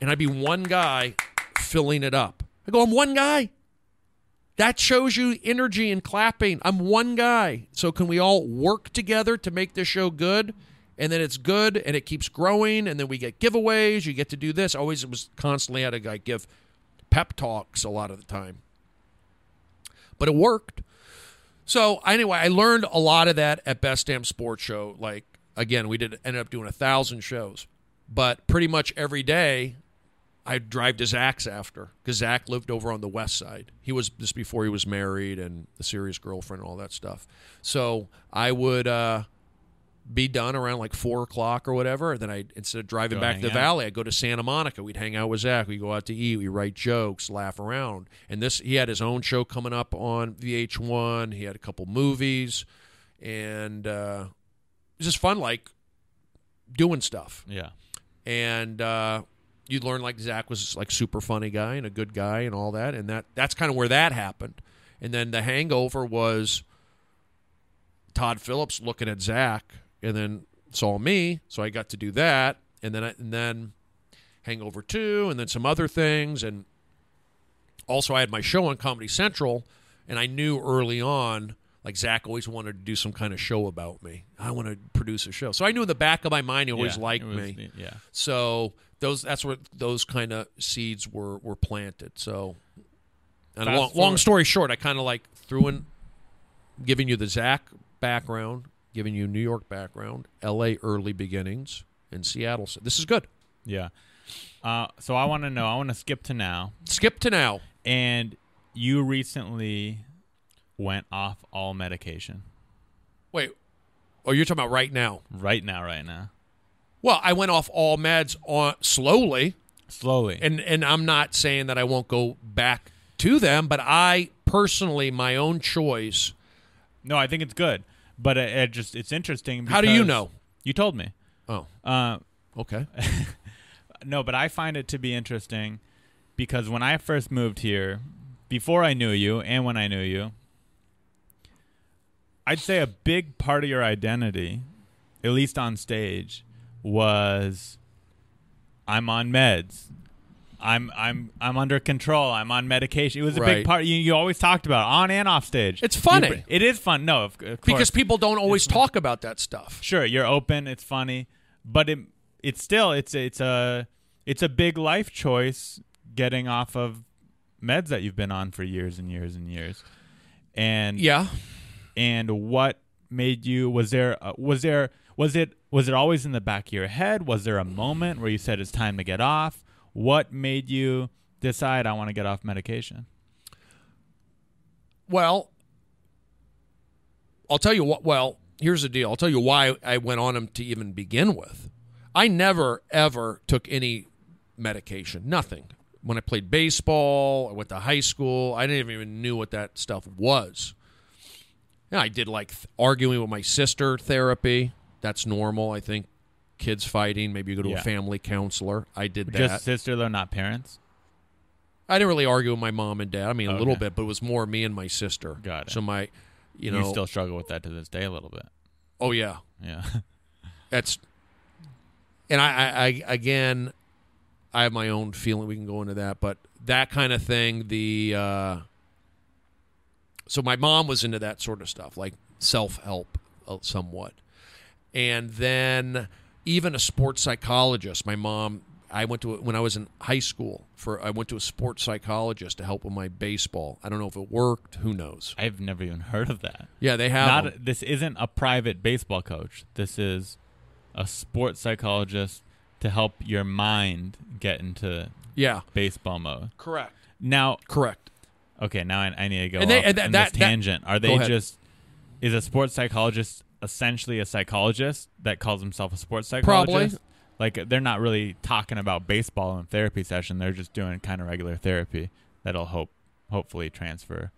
and I'd be one guy filling it up. I go, I'm one guy. That shows you energy and clapping. I'm one guy. So can we all work together to make this show good? And then it's good and it keeps growing and then we get giveaways. You get to do this. Always it was constantly had to give pep talks a lot of the time. But it worked. So anyway, I learned a lot of that at Best Damn Sports Show. Like again, we did ended up doing a thousand shows, but pretty much every day, I'd drive to Zach's after because Zach lived over on the west side. He was this before he was married and the serious girlfriend and all that stuff. So I would uh, be done around like four o'clock or whatever. And then I instead of driving Go back to the out. valley, I'd go to Santa Monica. We'd hang out with Zach. We'd go out to eat. We write jokes, laugh around. And this he had his own show coming up on VH1. He had a couple movies, and uh, it was just fun, like doing stuff Yeah. and uh, you learn like Zach was like super funny guy and a good guy and all that, and that that's kind of where that happened. And then the hangover was Todd Phillips looking at Zach and then saw me, so I got to do that, and then I, and then Hangover Two, and then some other things, and also I had my show on Comedy Central, and I knew early on. Like Zach always wanted to do some kind of show about me. I want to produce a show, so I knew in the back of my mind he always Yeah, liked was me. yeah. So those that's where those kind of seeds were were planted. So and long, long story short, I kind of like threw in giving you the Zach background, giving you New York background, L.A. early beginnings, and Seattle. So this is good. Yeah. Uh, so I want to know. I want to skip to now. Skip to now. And you recently went off all medication. Wait, oh, you're talking about right now? Right now, right now. Well, I went off all meds on slowly, Slowly. and and I'm not saying that I won't go back to them, but I personally, my own choice. no, I think it's good, but it, it just it's interesting. How do you know? You told me. Oh, Uh, okay. no, but I find it to be interesting because when I first moved here, before I knew you and when I knew you, I'd say a big part of your identity, at least on stage, was I'm on meds. I'm I'm I'm under control. I'm on medication. It was a Right. big part. You, you always talked about it, on and off stage. It's funny. You- it is fun. No, of, of course. because people don't always talk about that stuff. sure you're open it's funny but it it's still it's it's a it's a big life choice getting off of meds that you've been on for years and years and years and Yeah. and what made you was there uh, was there was it was it always in the back of your head was there a moment where you said it's time to get off what made you decide i want to get off medication Well, I'll tell you what. Well, here's the deal. I'll tell you why I went on them to even begin with. I never ever took any medication. Nothing. When I played baseball, I went to high school. I didn't even knew what that stuff was. Yeah, I did like th- arguing with my sister therapy. That's normal. I think kids fighting. Maybe you go to Yeah. a family counselor. I did that. just sister though not parents I didn't really argue with my mom and dad. I mean, a little bit, but it was more me and my sister. Got it. So my, you you, know, still struggle with that to this day a little bit oh yeah, yeah that's, and I, I, I, again, I have my own feeling. We can go into that, but that kind of thing. The, uh, so my mom was into that sort of stuff, like self help, uh, somewhat, and then even a sports psychologist. My mom. I went to when I was in high school for I went to a sports psychologist to help with my baseball. I don't know if it worked. Who knows? I've never even heard of that. Yeah, they have. Not them. this isn't a private baseball coach. This is a sports psychologist to help your mind get into yeah, baseball mode. correct. Now, Correct. okay, now I, I need to go And they- and that- in that- this that- tangent. Are they just is a sports psychologist essentially a psychologist that calls himself a sports psychologist? Probably. Like they're not really talking about baseball in therapy session. They're just doing kind of regular therapy that'll hope hopefully transfer.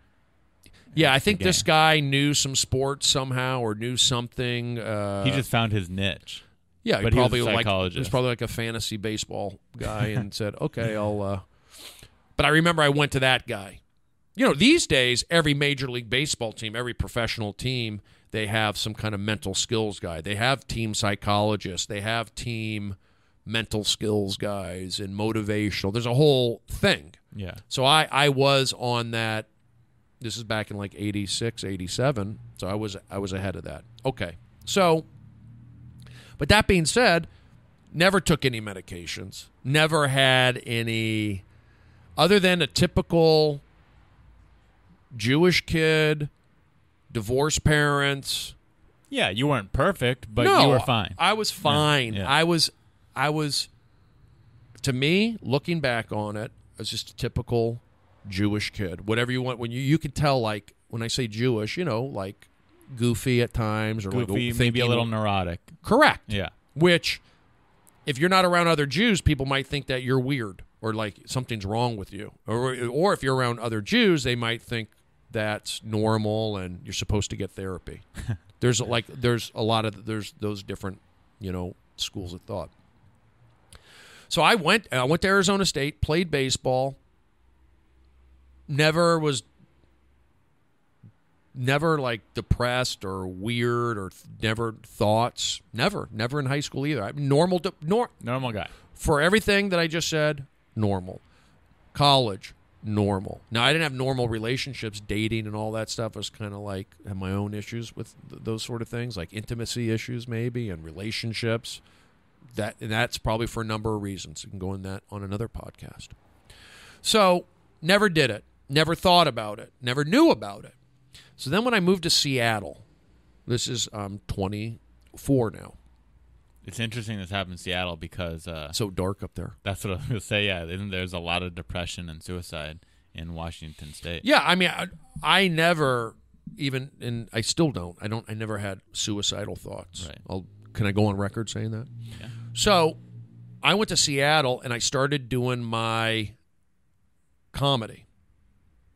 Yeah, I think this guy knew some sports somehow or knew something. Uh, he just found his niche. yeah, he but he was a probably like he was probably like a fantasy baseball guy and said, "Okay, I'll." Uh... But I remember I went to that guy. You know, these days every major league baseball team, every professional team, they have some kind of mental skills guy. They have team psychologists. They have team mental skills guys and motivational. There's a whole thing. Yeah. So I, I was on that. This is back in like 86, 87. So I was I was ahead of that. Okay. So, but that being said, never took any medications. Never had any, other than a typical Jewish kid, divorced parents. Yeah, you weren't perfect, but no, you were fine. I was fine. yeah. I was, I was. To me, looking back on it, as just a typical Jewish kid. Whatever you want. When you you could tell, like when I say Jewish, you know, like goofy at times or like maybe a little neurotic. correct. Yeah. Which, if you're not around other Jews, people might think that you're weird or like something's wrong with you. Or or if you're around other Jews, they might think that's normal and you're supposed to get therapy. there's like there's a lot of there's those different you know schools of thought. So I went I went to Arizona State, played baseball. Never was never like depressed or weird or th- never thoughts. Never, never in high school either. I'm normal, de- nor- Normal guy. for everything that I just said, normal. College, normal. Now I didn't have normal relationships, dating and all that stuff. I was kind of like had my own issues with th- those sort of things, like intimacy issues maybe and relationships. That and that's probably for a number of reasons. You can go in that on another podcast. So never did it. Never thought about it. Never knew about it. So then when I moved to Seattle, this is um 24 now. It's interesting this happened in Seattle because uh, So dark up there. that's what I was going to say. Yeah, isn't there's a lot of depression and suicide in Washington State. Yeah, I mean, I, I never even, and I still don't. I don't. I never had suicidal thoughts. Right. I'll, can I go on record saying that? Yeah. So, I went to Seattle and I started doing my comedy.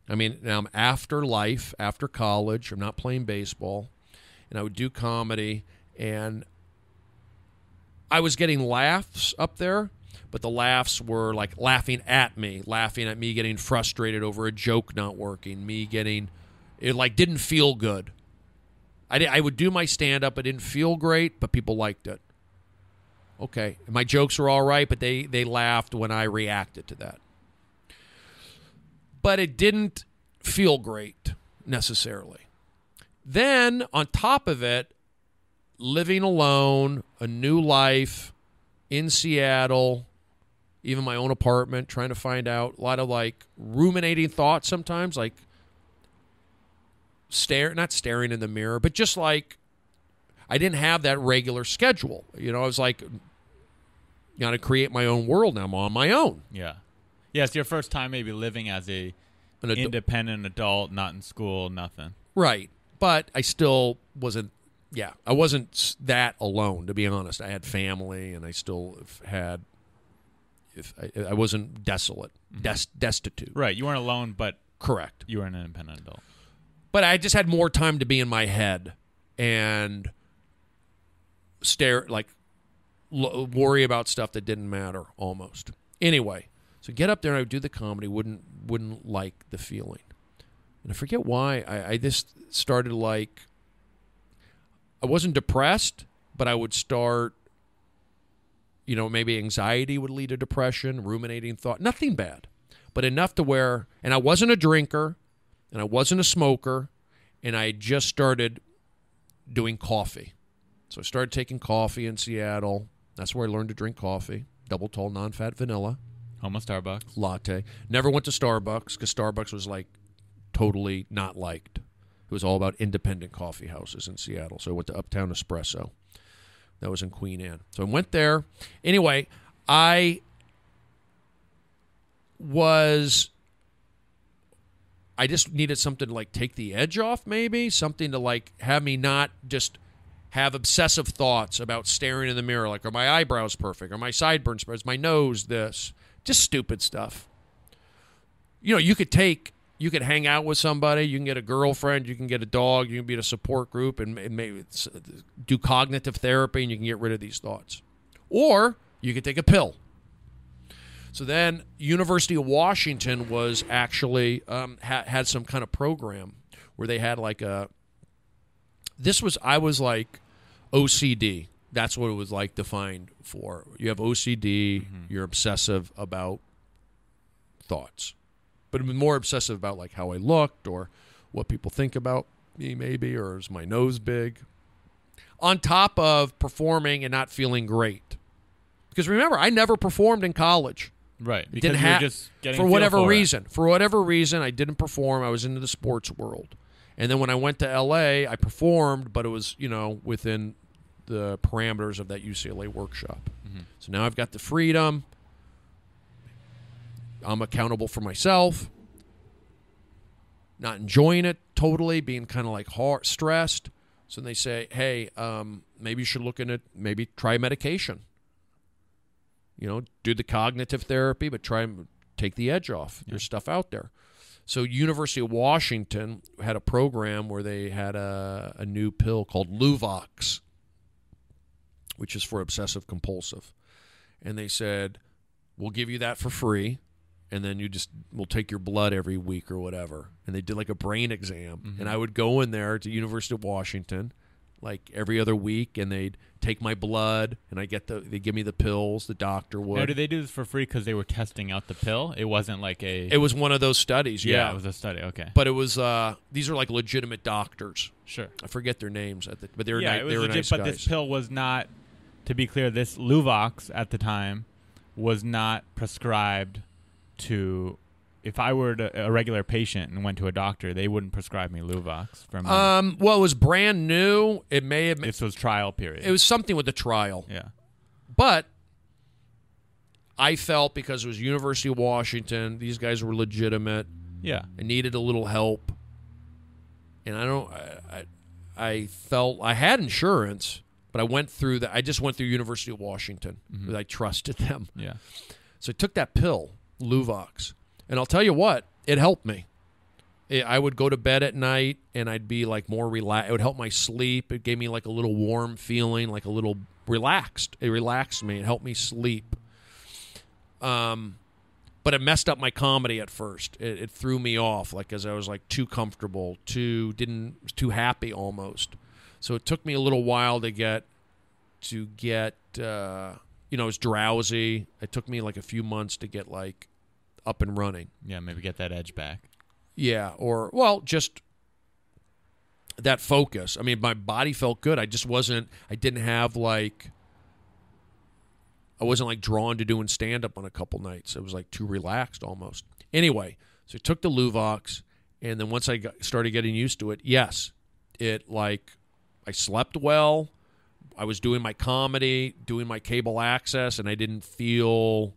I mean, now I'm after life, after college. I'm not playing baseball, and I would do comedy, and I was getting laughs up there, but the laughs were like laughing at me, laughing at me getting frustrated over a joke not working, me getting it like didn't feel good. I, di- I would do my stand up, it didn't feel great, but people liked it. Okay, my jokes were all right, but they they laughed when I reacted to that. But it didn't feel great necessarily. Then on top of it, living alone, a new life in Seattle, even my own apartment, trying to find out a lot of like ruminating thoughts sometimes, like stare not staring in the mirror, but just like I didn't have that regular schedule. You know, I was like got to create my own world now. I'm on my own. Yeah. Yeah, it's your first time maybe living as a An adu- independent adult, not in school, nothing. Right. But I still wasn't, yeah, I wasn't that alone, to be honest. I had family and I still had, if I, I wasn't desolate, mm-hmm. des- destitute. Right. You weren't alone, but Correct. you were an independent adult. But I just had more time to be in my head and stare, like, l- worry about stuff that didn't matter almost. Anyway, so get up there and I would do the comedy, wouldn't, wouldn't like the feeling. And I forget why. I, I just started like, I wasn't depressed, but I would start, you know, maybe anxiety would lead to depression, ruminating thought, nothing bad, but enough to where, and I wasn't a drinker and I wasn't a smoker, and I just started doing coffee. So I started taking coffee in Seattle. That's where I learned to drink coffee, double tall, non fat vanilla Home of Starbucks. latte. Never went to Starbucks because Starbucks was like totally not liked. Was all about independent coffee houses in Seattle. So I went to Uptown Espresso. That was in Queen Anne. So I went there. Anyway, I was I just needed something to like take the edge off, maybe something to like have me not just have obsessive thoughts about staring in the mirror, like are my eyebrows perfect, are my sideburns, is my nose this, just stupid stuff. You know, you could take, you could hang out with somebody, you can get a girlfriend, you can get a dog, you can be in a support group, and, and maybe do cognitive therapy, and you can get rid of these thoughts, or you could take a pill. So then, University of Washington was actually um, ha- had some kind of program where they had like a. This was I was like OCD. That's what it was like defined for. You have OCD. You're obsessive about thoughts, but more obsessive about like how I looked or what people think about me, maybe, or is my nose big. On top of performing and not feeling great, because remember, I never performed in college Right. Because didn't have just getting for whatever for it. reason. For whatever reason, I didn't perform. I was into the sports world, and then when I went to L.A., I performed, but it was you know within the parameters of that UCLA workshop. Mm-hmm. So now I've got the freedom. I'm accountable for myself. Not enjoying it totally, being kind of like hard, stressed. So they say, "Hey, um, maybe you should look into maybe try medication." you know, do the cognitive therapy, but try and take the edge off. There's stuff out there. So University of Washington had a program where they had a, a new pill called Luvox, which is for obsessive compulsive. And they said, we'll give you that for free. And then you just will take your blood every week or whatever. And they did like a brain exam, Mm-hmm. and I would go in there to University of Washington, like every other week, and they'd take my blood, and I get the they give me the pills. The doctor would. Now, did they do this for free because they were testing out the pill? It wasn't like a. it was one of those studies, yeah. it was a study. Okay, but it was uh, these are like legitimate doctors. sure. I forget their names, at the, but they were yeah, ni- it was they were legit, nice but guys. this pill was not. To be clear, this Luvox at the time was not prescribed to. If I were to, a regular patient and went to a doctor, they wouldn't prescribe me Luvox from. um, well, it was brand new. It may have been, this was trial period. it was something with the trial, yeah. but I felt because it was University of Washington, these guys were legitimate. Yeah. I needed a little help, and I don't. I, I, I felt I had insurance, but I went through that. I just went through University of Washington. because I trusted them, Yeah. so I took that pill, Luvox, and I'll tell you what, it helped me. I would go to bed at night, and I'd be like more relaxed. It would help my sleep. It gave me like a little warm feeling, like a little relaxed. It relaxed me. It helped me sleep. Um, but it messed up my comedy at first. It, it threw me off, like as I was like too comfortable, too didn't too happy almost. So it took me a little while to get to get. Uh, you know, I was drowsy. It took me like a few months to get like up and running. Yeah. Maybe get that edge back. Yeah, or well, just that focus. I mean, my body felt good. I just wasn't. I didn't have like. I wasn't like drawn to doing stand up on a couple nights. It was like too relaxed almost. Anyway, so I took the Luvox, and then once I got, started getting used to it, yes, it like I slept well. I was doing my comedy, doing my cable access, and I didn't feel.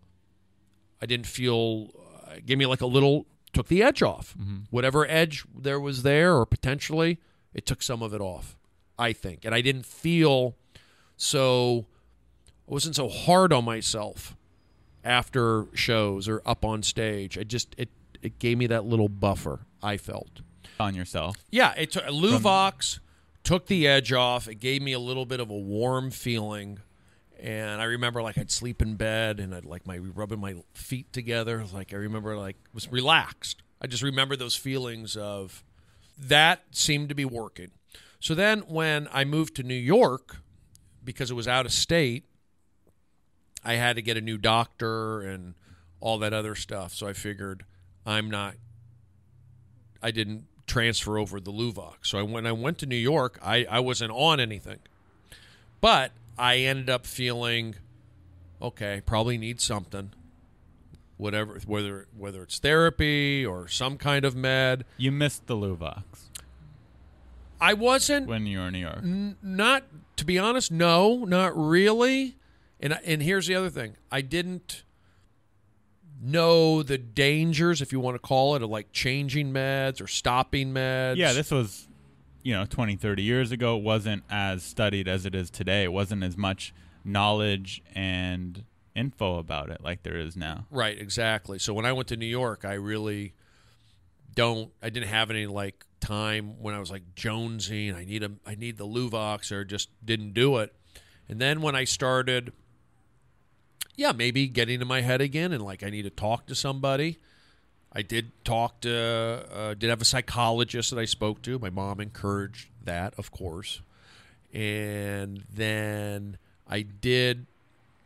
I didn't feel. Uh, gave me like a little took the edge off. Whatever edge there was there, or potentially, it took some of it off. I think, and I didn't feel so. I wasn't so hard on myself after shows or up on stage. I just it it gave me that little buffer. I felt. On yourself. Yeah, it took Luvox took the edge off. It gave me a little bit of a warm feeling. And I remember like I'd sleep in bed and I'd like my rubbing my feet together. Like I remember like was relaxed. I just remember those feelings of that seemed to be working. So then when I moved to New York because it was out of state, I had to get a new doctor and all that other stuff. So I figured I'm not I didn't transfer over the Luvox. So I, when I went to New York, I, I wasn't on anything. But I ended up feeling, okay, probably need something. Whatever, whether whether it's therapy or some kind of med. You missed the Luvox I wasn't when you were in New York. not to be honest no not really and and here's the other thing i didn't know the dangers if you want to call it of like changing meds or stopping meds Yeah, this was, you know, 20, 30 years ago. It wasn't as studied as it is today. It wasn't as much knowledge and info about it like there is now. right exactly so when i went to new york i really don't i didn't have any like time when i was like jonesing i need a i need the luvox or just didn't do it and then when i started yeah maybe getting in my head again and like i need to talk to somebody I did talk to, uh, did have a psychologist that I spoke to. My mom encouraged that, of course. And then I did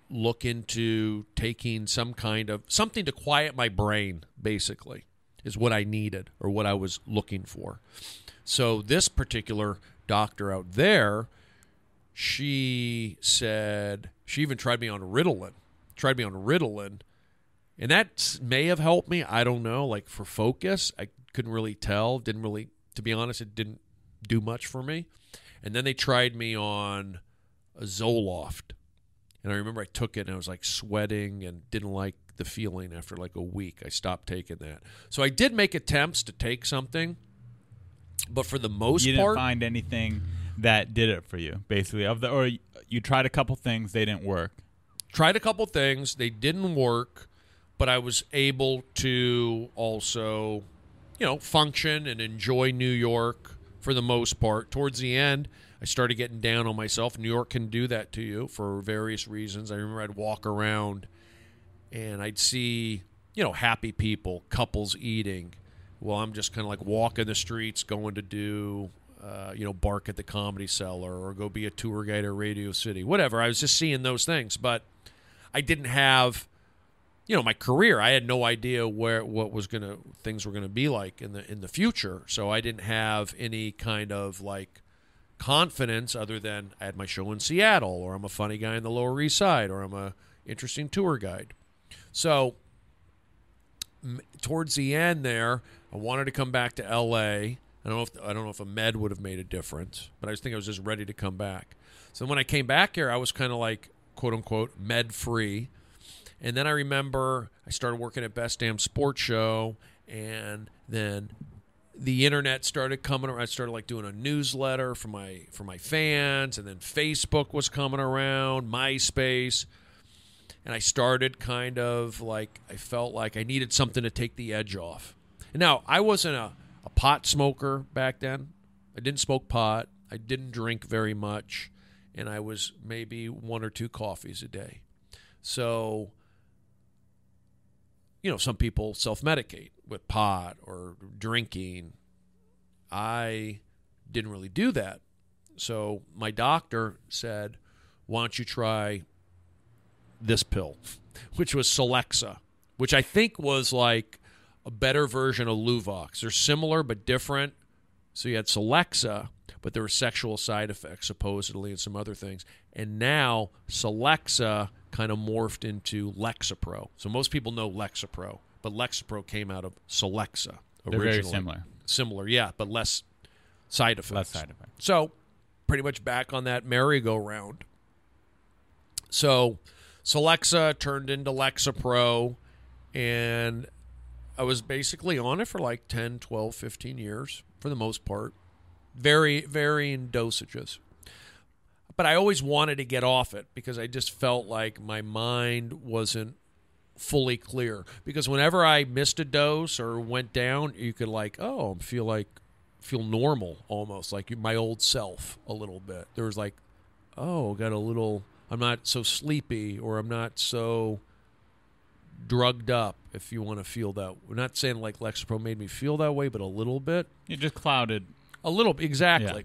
look into taking some kind of something to quiet my brain, basically, is what I needed or what I was looking for. So, this particular doctor out there, she said, she even tried me on Ritalin, tried me on Ritalin and that may have helped me. I don't know. Like for focus, I couldn't really tell. Didn't really, to be honest, it didn't do much for me. And then they tried me on a Zoloft, and I remember I took it and I was like sweating and didn't like the feeling after like a week. I stopped taking that. So I did make attempts to take something, but for the most you didn't part, find anything that did it for you, basically. Of the or you, you tried a couple things, they didn't work. Tried a couple things. They didn't work but i was able to also you know function and enjoy new york for the most part. Towards the end i started getting down on myself. New york can do that to you for various reasons. I remember i'd walk around and i'd see you know, happy people, couples eating. Well, I'm just kind of like walking the streets, going to do, uh, you know, bark at the comedy cellar or go be a tour guide at Radio City, whatever. I was just seeing those things, but I didn't have, you know, my career. I had no idea where what was gonna things were gonna be like in the in the future. So I didn't have any kind of like confidence other than I had my show in Seattle or I'm a funny guy in the Lower East Side or I'm a interesting tour guide. So m- towards the end there, I wanted to come back to LA. I don't know if I don't know if a med would have made a difference, but I just think I was just ready to come back. So when I came back here, I was kind of like quote unquote med free. And then I remember I started working at Best Damn Sports Show, and then the internet started coming around. I started like doing a newsletter for my for my fans, and then Facebook was coming around, MySpace, and I started kind of like I felt like I needed something to take the edge off. And now I wasn't a, a pot smoker back then. I didn't smoke pot. I didn't drink very much, and I was maybe one or two coffees a day. So you know, some people self medicate with pot or drinking. I didn't really do that. So my doctor said, Why don't you try this pill, which was Celexa, which I think was like a better version of Luvox. They're similar but different. So you had Celexa, but there were sexual side effects supposedly and some other things. And now Celexa kind of morphed into Lexapro. So most people know Lexapro, but Lexapro came out of Celexa They're originally. very similar. Similar, yeah, but less side effects. Less side effects. So, pretty much back on that merry-go-round. So, Celexa turned into Lexapro, and I was basically on it for like 10, 12, 15 years for the most part. Very, varying dosages. But I always wanted to get off it because I just felt like my mind wasn't fully clear. Because whenever I missed a dose or went down, you could like, oh, feel like feel normal almost like my old self a little bit. There was like, oh, got a little. I'm not so sleepy, or I'm not so drugged up. If you want to feel that, we're not saying like Lexapro made me feel that way, but a little bit, You just clouded. A little exactly.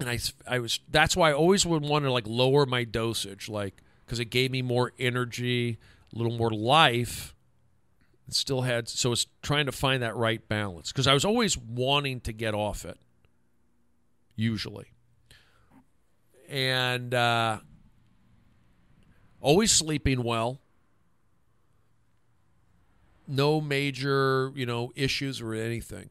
Yeah. And I, I was. That's why I always would want to like lower my dosage, like because it gave me more energy, a little more life. It still had so it's trying to find that right balance because I was always wanting to get off it. Usually, and uh, always sleeping well. No major, you know, issues or anything.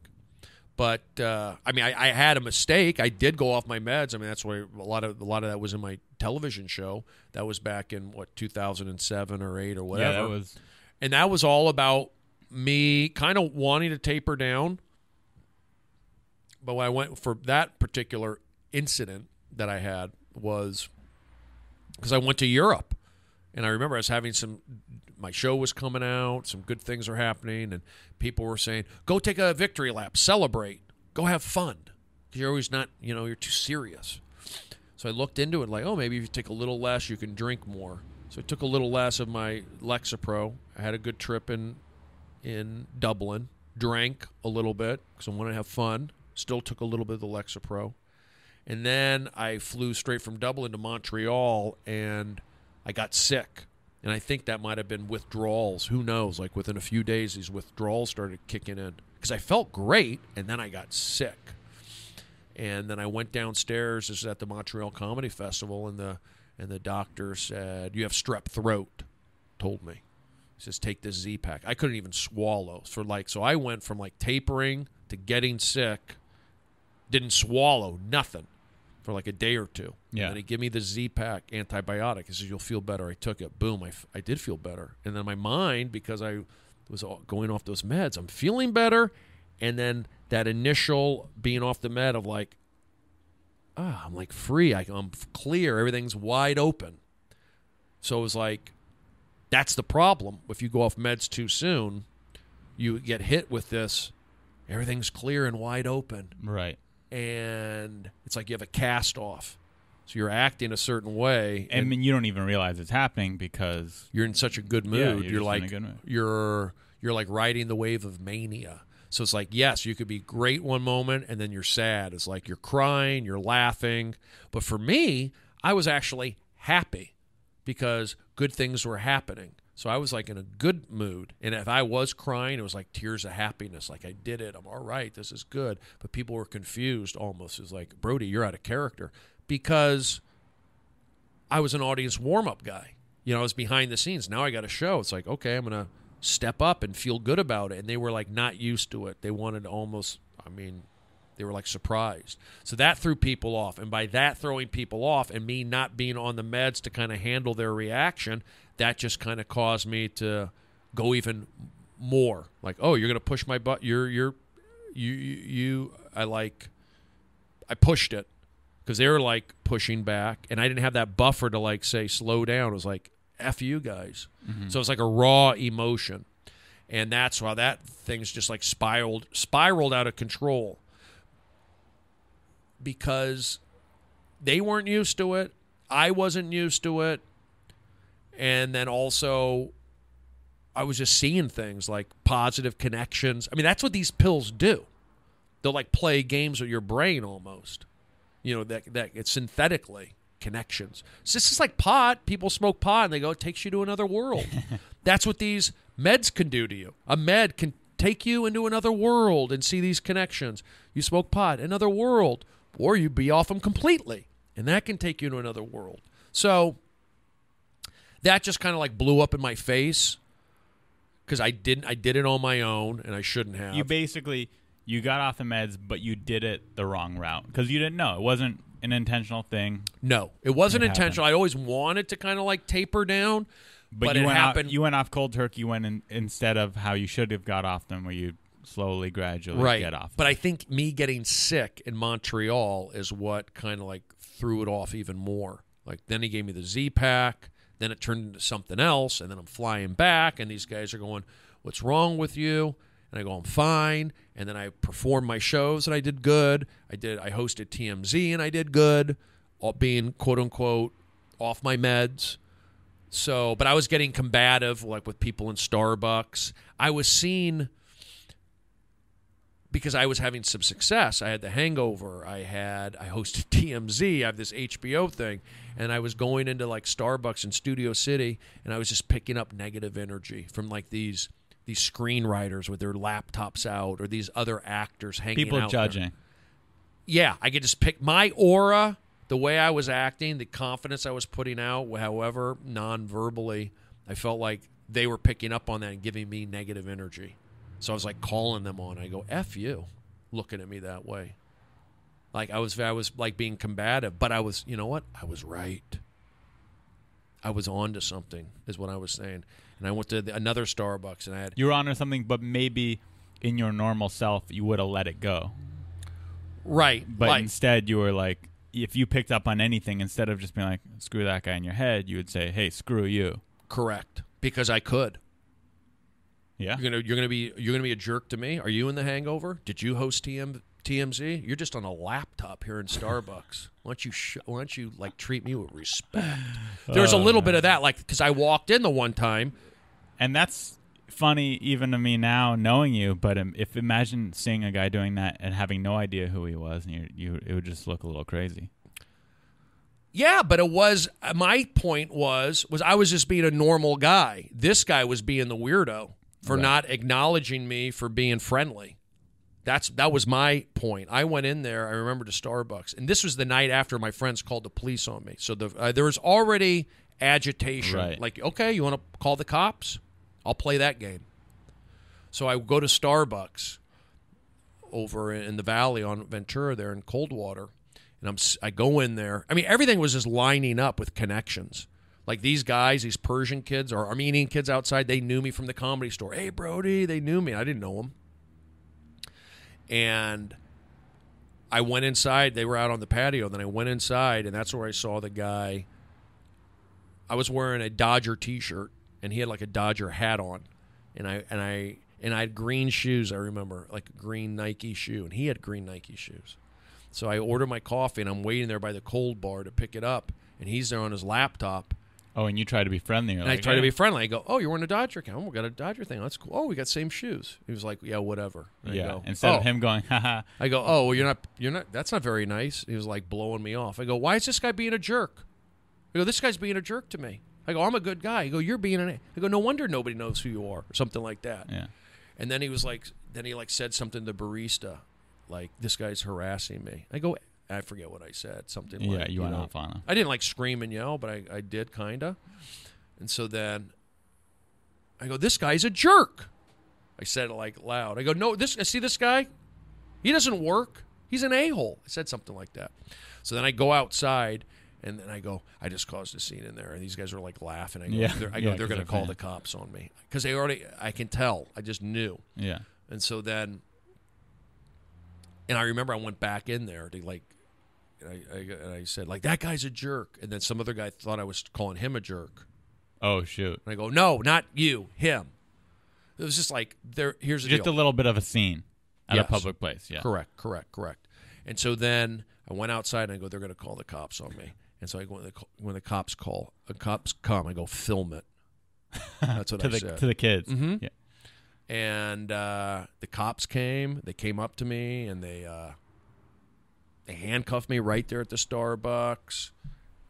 But uh, I mean, I, I had a mistake. I did go off my meds. I mean, that's why a lot of a lot of that was in my television show. That was back in what 2007 or eight or whatever Yeah, that was. and that was all about me kind of wanting to taper down. But when I went for that particular incident that I had was because I went to Europe, and I remember I was having some. My show was coming out, some good things are happening, and people were saying, "Go take a victory lap, celebrate, go have fun." You're always not, you know, you're too serious. So I looked into it like, oh, maybe if you take a little less, you can drink more. So I took a little less of my Lexapro. I had a good trip in in Dublin. Drank a little bit because I wanted to have fun. Still took a little bit of the Lexapro, and then I flew straight from Dublin to Montreal, and I got sick. And I think that might have been withdrawals. Who knows? Like within a few days, these withdrawals started kicking in because I felt great, and then I got sick. And then I went downstairs. This is at the Montreal Comedy Festival, and the and the doctor said, "You have strep throat." Told me, he says, "Take this Z pack." I couldn't even swallow for like. So I went from like tapering to getting sick. Didn't swallow nothing for like a day or two. Yeah. And then he gave me the Z pack antibiotic. He says, "You'll feel better." I took it. Boom. I, f- I did feel better. And then my mind, because I was all- going off those meds, I'm feeling better. And then that initial being off the med of like, ah, I'm like free. I, I'm clear. Everything's wide open. So it was like, that's the problem. If you go off meds too soon, you get hit with this. Everything's clear and wide open Right. And it's like you have a cast off. So you're acting a certain way, I mean, you don't even realize it's happening because you're in such a good Yeah, mood. you're you're a like mood. you're you're like riding the wave of mania. So it's like yes, you could be great one moment and then you're sad. It's like you're crying, you're laughing. But for me, I was actually happy because good things were happening. So I was like in a good mood. And if I was crying, it was like tears of happiness. Like I did it. I'm all right. This is good. But people were confused almost. It's like, Brody, you're out of character. Because I was an audience warm up guy. You know, I was behind the scenes. Now I got a show. It's like, okay, I'm going to step up and feel good about it. And they were like not used to it. They wanted almost, I mean, they were like surprised. So that threw people off. And by that throwing people off and me not being on the meds to kind of handle their reaction, that just kind of caused me to go even more. Like, oh, you're going to push my butt. You're, you're, you, you, you, I like, I pushed it because they were like pushing back, and I didn't have that buffer to like say slow down. It was like f you guys. Mm-hmm. So it's like a raw emotion, and that's why that thing's just like spiraled spiraled out of control because they weren't used to it. I wasn't used to it, and then also. I was just seeing things like positive connections. I mean, that's what these pills do. They'll like play games with your brain almost you know that that it's synthetically connections. So this is like pot. People smoke pot and they go, it takes you to another world. That's what these meds can do to you. A med can take you into another world and see these connections. You smoke pot, another world, or you be off them completely, and that can take you to another world. So that just kind of like blew up in my face because I didn't. I did it on my own, and I shouldn't have. you basically you got off the meds, but you did it the wrong route because you didn't know it wasn't an intentional thing. no, it wasn't It happened. intentional. I always wanted to kind of like taper down, But, but, you it went happened. Off, you went off cold turkey. You went in, instead of how you should have got off them, where you slowly, gradually right. get off. But I think me getting sick in Montreal is what kind of like threw it off even more. Like then he gave me the Z pack, then it turned into something else, and then I'm flying back, and these guys are going, "What's wrong with you?" And I go, "I'm fine." And then I perform my shows, and I did good. I did. I hosted TMZ, and I did good, all being quote unquote off my meds. So, but I was getting combative, like with people in Starbucks. I was seeing because I was having some success. I had The Hangover. I had I hosted TMZ. I have this HBO thing, and I was going into like Starbucks in Studio City, and I was just picking up negative energy from like these these screenwriters with their laptops out, or these other actors hanging People out there. judging. Yeah, I could just pick my aura, the way I was acting, the confidence I was putting out, however non-verbally, I felt like they were picking up on that and giving me negative energy. So I was like calling them on. I go, "F you," looking at me that way. Like I was, I was like being combative, but I was, you know what? I was right. I was on to something, is what I was saying. And I went to the, another Starbucks, and I had You were onto something, but maybe in your normal self, you would have let it go. right, But like, instead, you were like, if you picked up on anything, instead of just being like, screw that guy in your head, you would say, hey, screw you. correct, because I could. Yeah. You're gonna you're gonna be you're gonna be a jerk to me. Are you in the Hangover? Did you host TM, TMZ? You're just on a laptop here in Starbucks. Why don't you sh- Why don't you like treat me with respect? There's a little bit of that, like because I walked in the one time. And that's funny even to me now, knowing you. But um, if imagine seeing a guy doing that and having no idea who he was, and you, you it would just look a little crazy. Yeah, but it was my point was was I was just being a normal guy. This guy was being the weirdo for Right. not acknowledging me for being friendly. That's that was my point. I went in there. I remember to Starbucks, and this was the night after my friends called the police on me. So the, uh, there was already agitation. Right. Like, okay, you want to call the cops? I'll play that game. So I go to Starbucks over in the valley on Ventura there in Coldwater, and I'm I go in there. I mean, everything was just lining up with connections. Like these guys, these Persian kids or Armenian kids outside, they knew me from the comedy store. Hey, Brody, they knew me. I didn't know them. And I went inside. They were out on the patio. Then I went inside, and that's where I saw the guy. I was wearing a Dodger T-shirt, and he had like a Dodger hat on, and I and I and I had green shoes. I remember like a green Nike shoe, and he had green Nike shoes. So I order my coffee, and I'm waiting there by the cold bar to pick it up, and he's there on his laptop. Oh, and you try to be friendly. And I like, try to be friendly. I go, "Oh, you're wearing a Dodger account. Oh, we got a Dodger thing. That's cool. Oh, we got same shoes." He was like, "Yeah, whatever." And I Yeah. go, Instead "Oh." of him going, haha. I go, "Oh, well, you're not. You're not. That's not very nice." He was like blowing me off. I go, "Why is this guy being a jerk?" I go, "This guy's being a jerk to me." I go, "I'm a good guy." I go, "You're being an." A-" I go, "No wonder nobody knows who you are," or something like that. Yeah. And then he was like, then he like said something to the barista, like this guy's harassing me. I go, I forget what I said. Something like Yeah, like, you went know. off on. I didn't like scream and yell, but I, I did kinda. And so then I go, this guy's a jerk. I said it like loud. I go, no, this. I see this guy. He doesn't work. He's an a hole. I said something like that. So then I go outside. And then I go, I just caused a scene in there, and these guys are like laughing. I go, Yeah. they're, I go, Yeah, they're going to call the cops on me because they already. I can tell. I just knew. Yeah. And so then, and I remember I went back in there to like, and I, I, and I said like that guy's a jerk, and then some other guy thought I was calling him a jerk, Oh shoot. and I go no, not you, him. It was just like there. Here's the Just deal. a little bit of a scene at Yes. a public place. Yeah. Correct, correct, correct. And so then I went outside and I go, they're going to call the cops on me. And so I go when the, when the cops call, the cops come, I go film it. That's what to I the said. to the kids. Mhm. Yeah. and uh, the cops came. They came up to me and they uh, they handcuffed me right there at the Starbucks,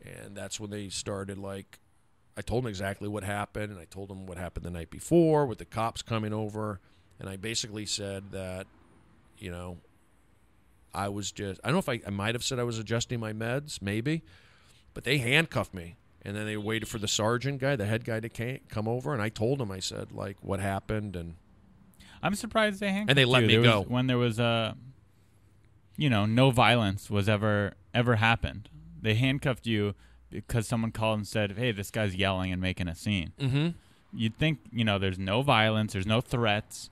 and that's when they started like. I told them exactly what happened, and I told them what happened the night before with the cops coming over, and I basically said that, you know, I was just I don't know if I, I might have said I was adjusting my meds, maybe, but they handcuffed me. And then they waited for the sergeant guy, the head guy, to ca- come over, and I told him, I said, like, what happened, and I'm surprised they handcuffed me. And they let you. me There was- go. when there was a, you know, no violence was ever ever happened. They handcuffed you because someone called and said, "Hey, this guy's yelling and making a scene." mm-hmm. You'd think, you know, there's no violence, there's no threats.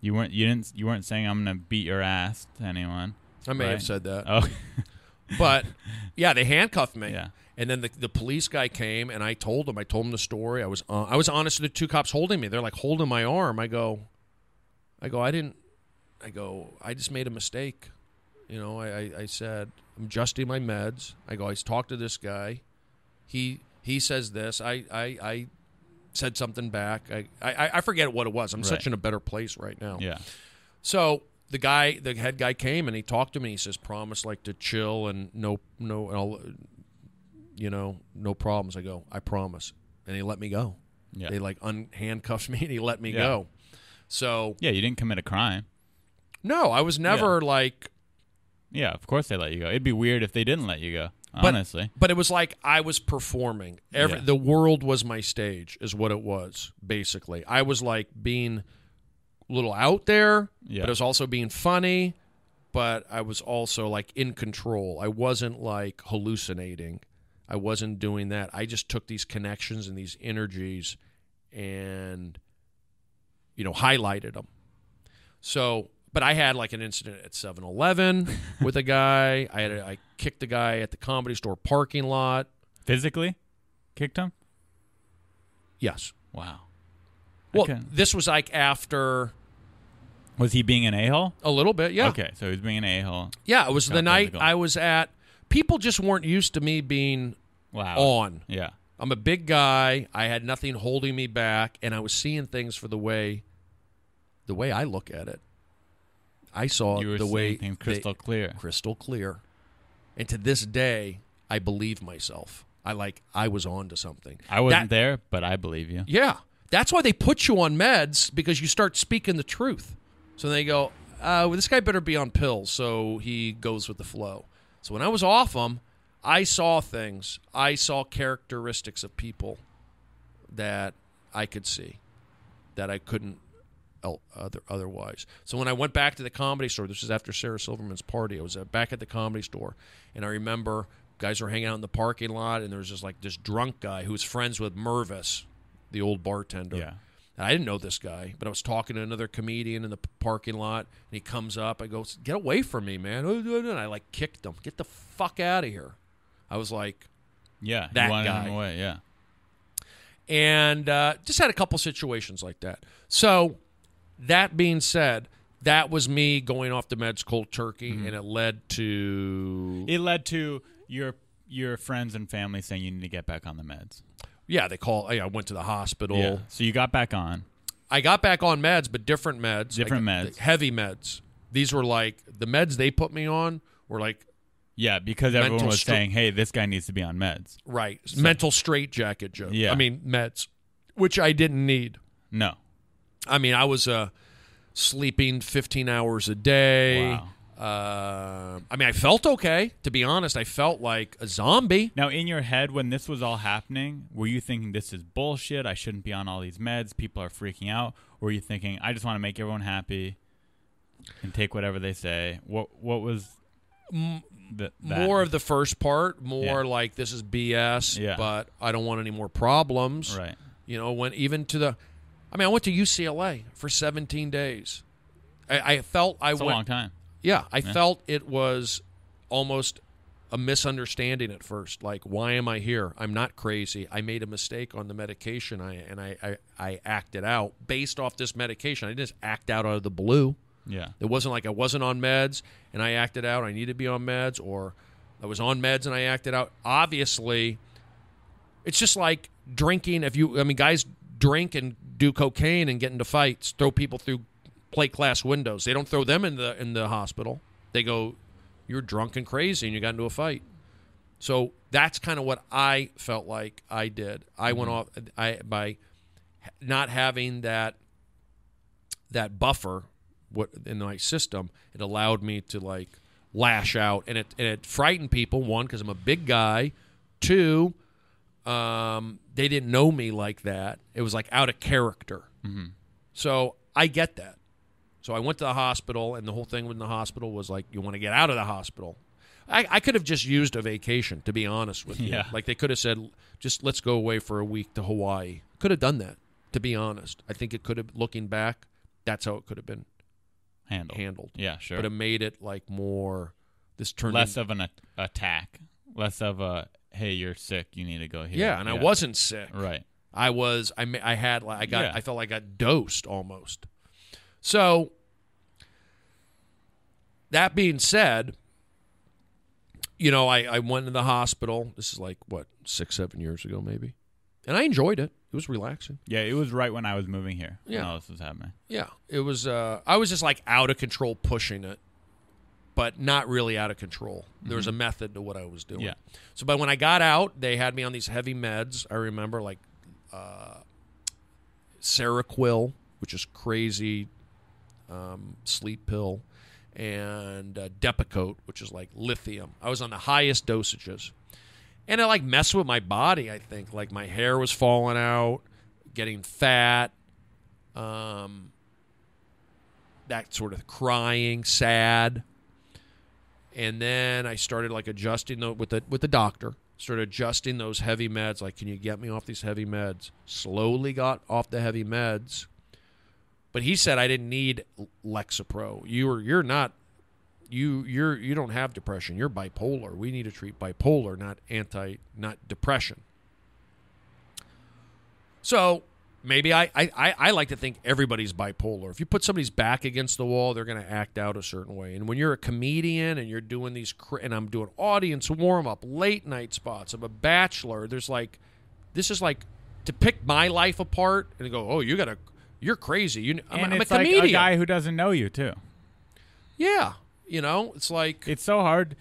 You weren't you didn't you weren't saying I'm gonna beat your ass to anyone. I may have said that, Oh, but yeah, they handcuffed me. Yeah. And then the, the police guy came, and I told him. I told him the story. I was uh, I was honest with the two cops holding me. They're like holding my arm. I go, I go. I didn't. I go. I just made a mistake. You know. I, I, I said I'm adjusting my meds. I go. I talked to this guy. He he says this. I I, I said something back. I, I I forget what it was. I'm Right. such in a better place right now. yeah. So the guy, the head guy came and he talked to me. He says, "Promise, like to chill and no, no, I'll, you know, no problems." I go, "I promise," and he let me go. Yeah. They like unhandcuffed me and he let me Yeah. go. So Yeah, you didn't commit a crime. no, I was never like, Yeah, of course they let you go. It'd be weird if they didn't let you go. but, Honestly. but it was like I was performing. Every Yeah. the world was my stage, is what it was basically. I was like being a little out there, Yeah. but it was also being funny. But I was also like in control. I wasn't like hallucinating. I wasn't doing that. I just took these connections and these energies and you know highlighted them. So, but I had like an incident at 7-Eleven with a guy. I had a, I kicked the guy at the comedy store parking lot. Physically kicked him? Yes. Wow. Well, Okay. this was like after Was he being an a hole? a little bit. Yeah. Okay, so he was being an a hole. Yeah, it was the Got night physical. I was at. People just weren't used to me being Wow. on. Yeah. I'm a big guy. I had nothing holding me back, and I was seeing things for the way, the way I look at it. I saw You the way things they- crystal clear. crystal clear, and to this day, I believe myself. I like I was on to something. I wasn't That- there, but I believe you. Yeah, that's why they put you on meds because you start speaking the truth. So they go, uh, well, "This guy better be on pills," so he goes with the flow. So when I was off them, I saw things. I saw characteristics of people that I could see that I couldn't other otherwise. So when I went back to the comedy store, this is after Sarah Silverman's party. I was uh, back at the comedy store, and I remember guys were hanging out in the parking lot, and there was just like this drunk guy who was friends with Mervis, the old bartender. Yeah. And I didn't know this guy, but I was talking to another comedian in the parking lot, and he comes up. I go, "Get away from me, man!" And I like kicked him. Get the fuck out of here. I was like, Yeah. That guy. away. Yeah. and uh, just had a couple situations like that. So, that being said, that was me going off the meds cold turkey, Mm-hmm. and it led to It led to your your friends and family saying you need to get back on the meds. yeah. They call. I went to the hospital. Yeah. So you got back on. I got back on meds, but different meds. Different I meds. Heavy meds. These were like the meds they put me on were like Yeah, because everyone was stra- saying, "Hey, this guy needs to be on meds." right mental straitjacket joke. Yeah. I mean meds, which I didn't need. No. I mean I was uh, sleeping 15 hours a day. Wow. Uh, I mean I felt okay. To be honest, I felt like a zombie. Now, in your head, when this was all happening, were you thinking this is bullshit? I shouldn't be on all these meds. People are freaking out. Or were you thinking I just want to make everyone happy and take whatever they say? What What was the? More of the first part, more Yeah. like this is BS, Yeah. but I don't want any more problems. right? You know, went even to the. I mean, I went to UCLA for 17 days. I, I felt I It's a long time. Yeah, I felt it was almost a misunderstanding at first. Like, why am I here? I'm not crazy. I made a mistake on the medication, I and I, I, I acted out based off this medication. I didn't just act out out of the blue. Yeah. It wasn't like I wasn't on meds and I acted out. I need to be on meds, or I was on meds and I acted out. Obviously, it's just like drinking. If you, I mean, guys drink and do cocaine and get into fights, throw people through plate glass windows. They don't throw them in the in the hospital. They go, "You're drunk and crazy, and you got into a fight." So that's kind of what I felt like I did. I went off I by not having that that buffer what in my system it allowed me to like lash out and it and it frightened people one because i'm a big guy two um, they didn't know me like that it was like out of character mm-hmm. so i get that so i went to the hospital and the whole thing in the hospital was like you want to get out of the hospital I, I could have just used a vacation to be honest with you Yeah. like they could have said just let's go away for a week to hawaii could have done that to be honest i think it could have looking back that's how it could have been Handled. handled. Yeah, sure. But it made it like more. This turned Less in- of an a- attack. Less of a hey, you're sick. You need to go here. yeah, and I wasn't sick. right. I was. I ma- I had. like I got. Yeah. I felt like I got dosed almost. So that being said, you know, I I went to the hospital. This is like what six seven years ago maybe, and I enjoyed it. It was relaxing. Yeah, it was right when I was moving here. when Yeah. all this was happening. Yeah, it was. Uh, I was just like out of control pushing it, but not really out of control. There was a method to what I was doing. Yeah. So, but when I got out, they had me on these heavy meds. I remember like uh, Seroquel, which is crazy um, sleep pill, and uh, Depakote, which is like lithium. I was on the highest dosages, and it like messed with my body. I think like my hair was falling out, getting fat um, that sort of crying, sad, and then I started like adjusting the, with the with the doctor. Started adjusting those heavy meds. Like, can you get me off these heavy meds? Slowly got off the heavy meds, but he said I didn't need Lexapro. You are you're not you you're you don't have depression. You're bipolar. We need to treat bipolar, not anti not depression. So maybe I, I, I, like to think everybody's bipolar. If you put somebody's back against the wall, they're going to act out a certain way. And when you're a comedian and you're doing these, and I'm doing audience warm up, late night spots, I'm a bachelor, there's like, this is like to pick my life apart and go, oh, you got to, you're crazy. You, I'm, and I'm it's a like comedian. a guy who doesn't know you too. yeah. You know, it's like, It's so hard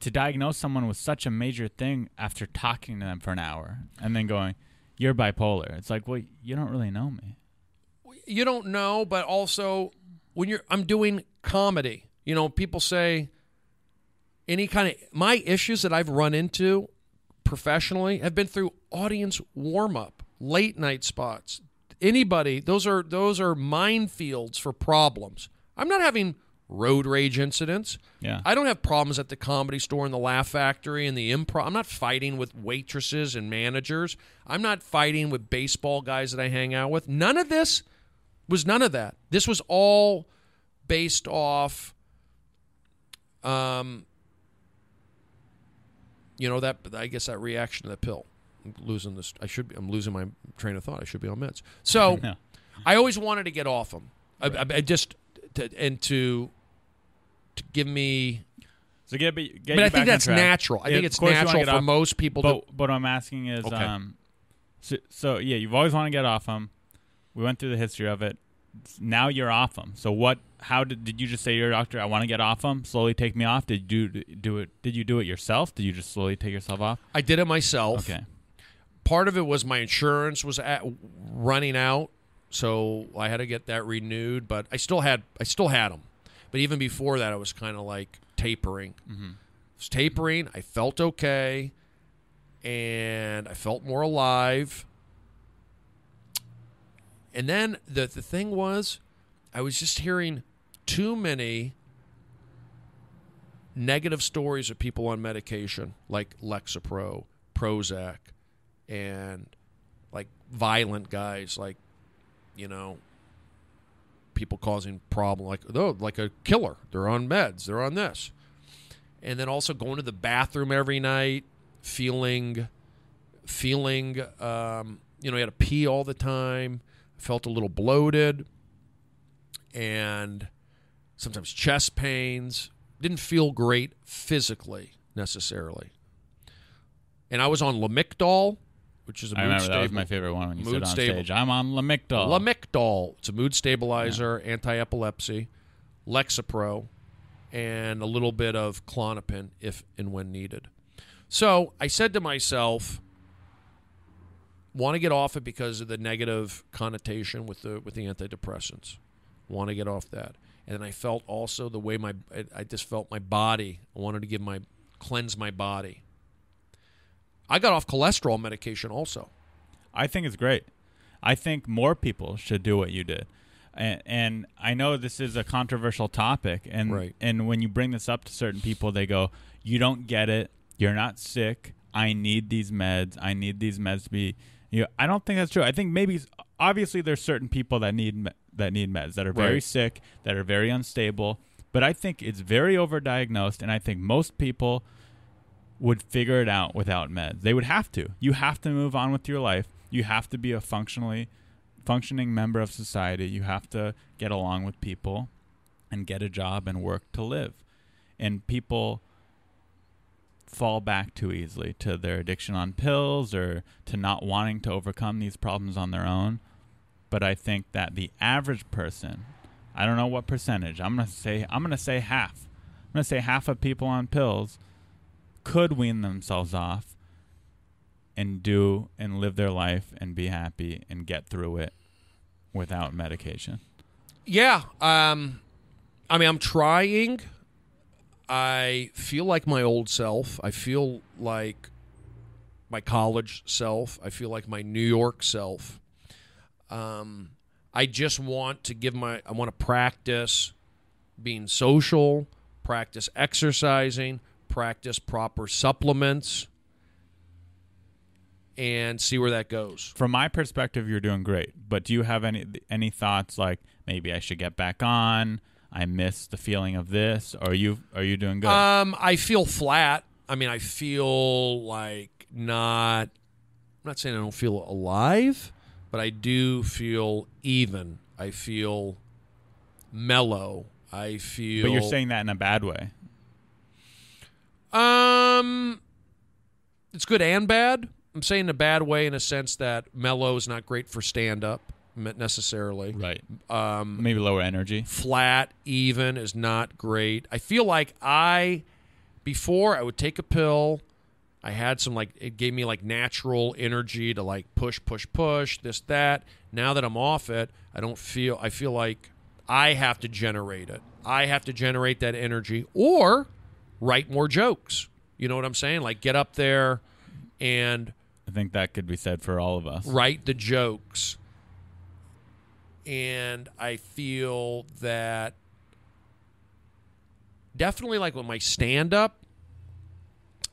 to diagnose someone with such a major thing after talking to them for an hour and then going, "You're bipolar." It's like, well, you don't really know me. you don't know, but also when you're I'm doing comedy, you know, people say any kind of my issues that I've run into professionally have been through audience warm up, late night spots. Anybody, those are those are minefields for problems. I'm not having road rage incidents. Yeah. I don't have problems at the comedy store and the laugh factory and the improv. I'm not fighting with waitresses and managers. I'm not fighting with baseball guys that I hang out with. None of this was none of that. This was all based off um you know that I guess that reaction to the pill. I'm losing this I should be I'm losing my train of thought. I should be on meds. So No. I always wanted to get off them. I, I, I just to, and to to give me. So get, be- get but I think that's natural. I Yeah, think it's course you wanna natural for off- most people to. But what I'm asking is, Okay. um, so, so yeah, you've always wanted to get off them. We went through the history of it. Now you're off them. So what? How did did you just say to your doctor, "I want to get off them"? Slowly take me off. Did you do, do it? Did you do it yourself? Did you just slowly take yourself off? I did it myself. Okay. part of it was my insurance was at, running out, so I had to get that renewed. But I still had I still had them. But even before that, I was kind of like tapering. Mm-hmm. I was tapering. I felt okay, and I felt more alive. And then the the thing was, I was just hearing too many negative stories of people on medication like Lexapro, Prozac, and like violent guys like you know people causing problem like oh like a killer. They're on meds. They're on this. And then also going to the bathroom every night feeling feeling um, you know you had to pee all the time. Felt a little bloated and sometimes chest pains. Didn't feel great physically necessarily. And i was on lamictal which is a I mood remember that was my favorite one when you mood said on stable. stage, "I'm on Lamictal." Lamictal. It's a mood stabilizer, anti-epilepsy, Lexapro, and a little bit of Klonopin if and when needed. So I said to myself, want to get off it because of the negative connotation with the with the antidepressants. Want to get off that, and then I felt also the way my I, I just felt my body. I wanted to give my cleanse my body. I got off cholesterol medication also. I think it's great. I think more people should do what you did. And, and I know this is a controversial topic, and Right. and when you bring this up to certain people, they go, "You don't get it. You're not sick. I need these meds. I need these meds to be." You know, I don't think that's true. I think maybe obviously there's certain people that need that need meds that are very Right. sick, that are very unstable. But I think it's very overdiagnosed, and I think most people would figure it out without meds. They would have to. You have to move on with your life. You have to be a functionally functioning member of society. You have to get along with people and get a job and work to live. And people fall back too easily to their addiction on pills or to not wanting to overcome these problems on their own. But I think that the average person, I don't know what percentage. I'm going to say I'm going to say half. I'm going to say half of people on pills could wean themselves off and do and live their life and be happy and get through it without medication. Yeah. Um, I mean, I'm trying. I feel like my old self. I feel like my college self. I feel like my New York self. Um, I just want to give my. I want to practice being social, practice exercising, practice proper supplements, and see where that goes. From my perspective, you're doing great. But do you have any any thoughts like maybe I should get back on? I miss the feeling of this. Or are you are you doing good? Um, I feel flat. I mean, I feel like not. I'm not saying I don't feel alive, but I do feel even. I feel mellow. I feel. but you're saying that in a bad way. Um, it's good and bad. I'm saying in a bad way in a sense that mellow is not great for stand up necessarily. Right. Um, Maybe lower energy. flat, even is not great. I feel like I, before I would take a pill, I had some like, it gave me like natural energy to like push, push, push, this, that. Now that I'm off it, I don't feel, I feel like I have to generate it. I have to generate that energy or write more jokes. You know what I'm saying? Like get up there and I think that could be said for all of us. write the jokes. And I feel that definitely like with my stand up,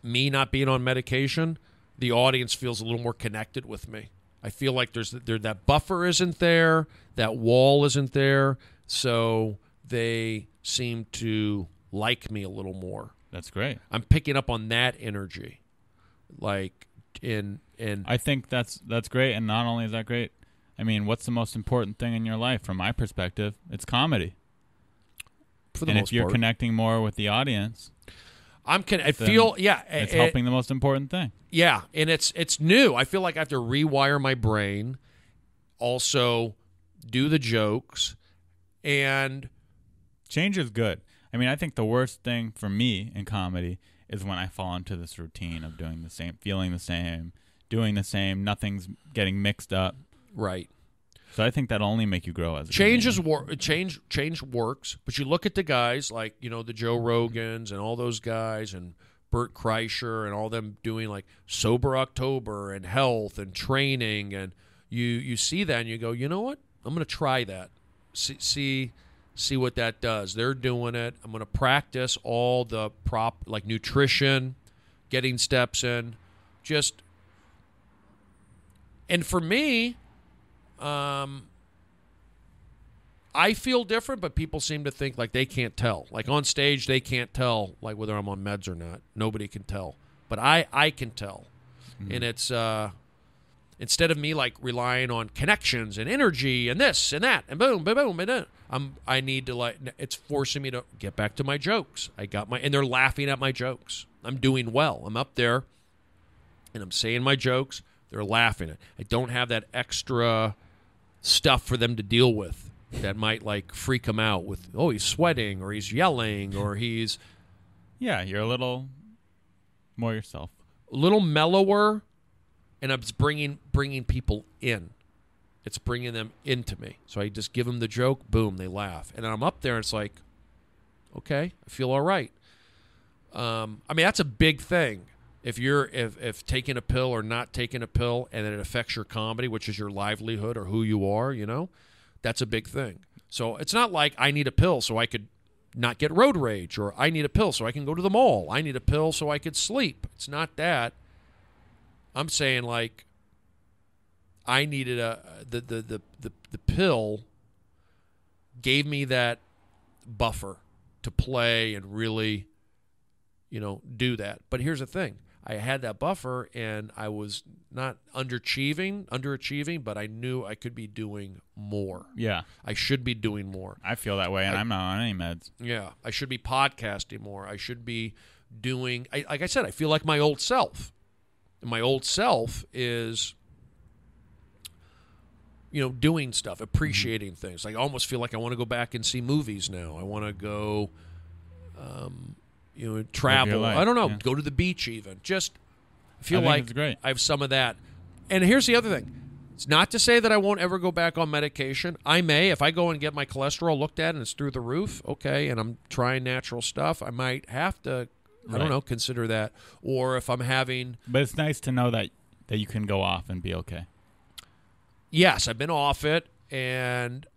me not being on medication, the audience feels a little more connected with me. I feel like there's there that buffer isn't there, that wall isn't there, so they seem to like me a little more. That's great. I'm picking up on that energy. Like in in I think that's that's great, and not only is that great, I mean, what's the most important thing in your life? From my perspective, it's comedy. for the and most if you're part. connecting more with the audience, I'm con- I feel yeah, it's it- helping the most important thing. Yeah, and it's it's new. I feel like I have to rewire my brain, also do the jokes, and Change is good. I mean, I think the worst thing for me in comedy is when I fall into this routine of doing the same, feeling the same, doing the same, nothing's getting mixed up. right. So I think that'll only make you grow as a Change is comedian. wor- change change works, but you look at the guys like you know the Joe Rogans and all those guys and Bert Kreischer and all them doing like sober October and health and training and you you see that and you go you know what I'm going to try that see see see what that does. They're doing it. I'm going to practice all the prop like nutrition, getting steps in, just and for me. Um, I feel different, but people seem to think like they can't tell. Like on stage, they can't tell like whether I'm on meds or not. Nobody can tell, but I I can tell, and it's uh, instead of me like relying on connections and energy and this and that and boom boom boom and I'm I need to like it's forcing me to get back to my jokes. I got my and they're laughing at my jokes. I'm doing well. I'm up there, and I'm saying my jokes. They're laughing at. I don't have that extra stuff for them to deal with that might like freak them out with oh he's sweating or he's yelling or he's Yeah, you're a little more yourself. a little mellower and I'm bringing bringing people in it's bringing them into me. So i just give them the joke boom they laugh. And i'm up there and it's like okay i feel all right. Um, i mean that's a big thing. If you're if, if taking a pill or not taking a pill and it affects your comedy which is your livelihood or who you are you know that's a big thing. So it's not like i need a pill so i could not get road rage or i need a pill so i can go to the mall. I need a pill so i could sleep. It's not that. I'm saying like i needed a the the the, the, the pill gave me that buffer to play and really you know do that. But here's the thing. I had that buffer and i was not underachieving underachieving but i knew i could be doing more. Yeah, i should be doing more. I feel that way, and I- am not on any meds. yeah. I should be podcasting more. I should be doing I, like i said i feel like my old self. And my old self is you know doing stuff appreciating things like i almost feel like i want to go back and see movies now i want to go um, you know travel i don't know yeah. go to the beach even just feel think like i have some of that and here's the other thing it's not to say that I won't ever go back on medication. I may if I go and get my cholesterol looked at and it's through the roof. Okay, and I'm trying natural stuff. I might have to. I don't know. Consider that. Or if I'm having. But it's nice to know that that you can go off and be okay. Yes, I've been off it, and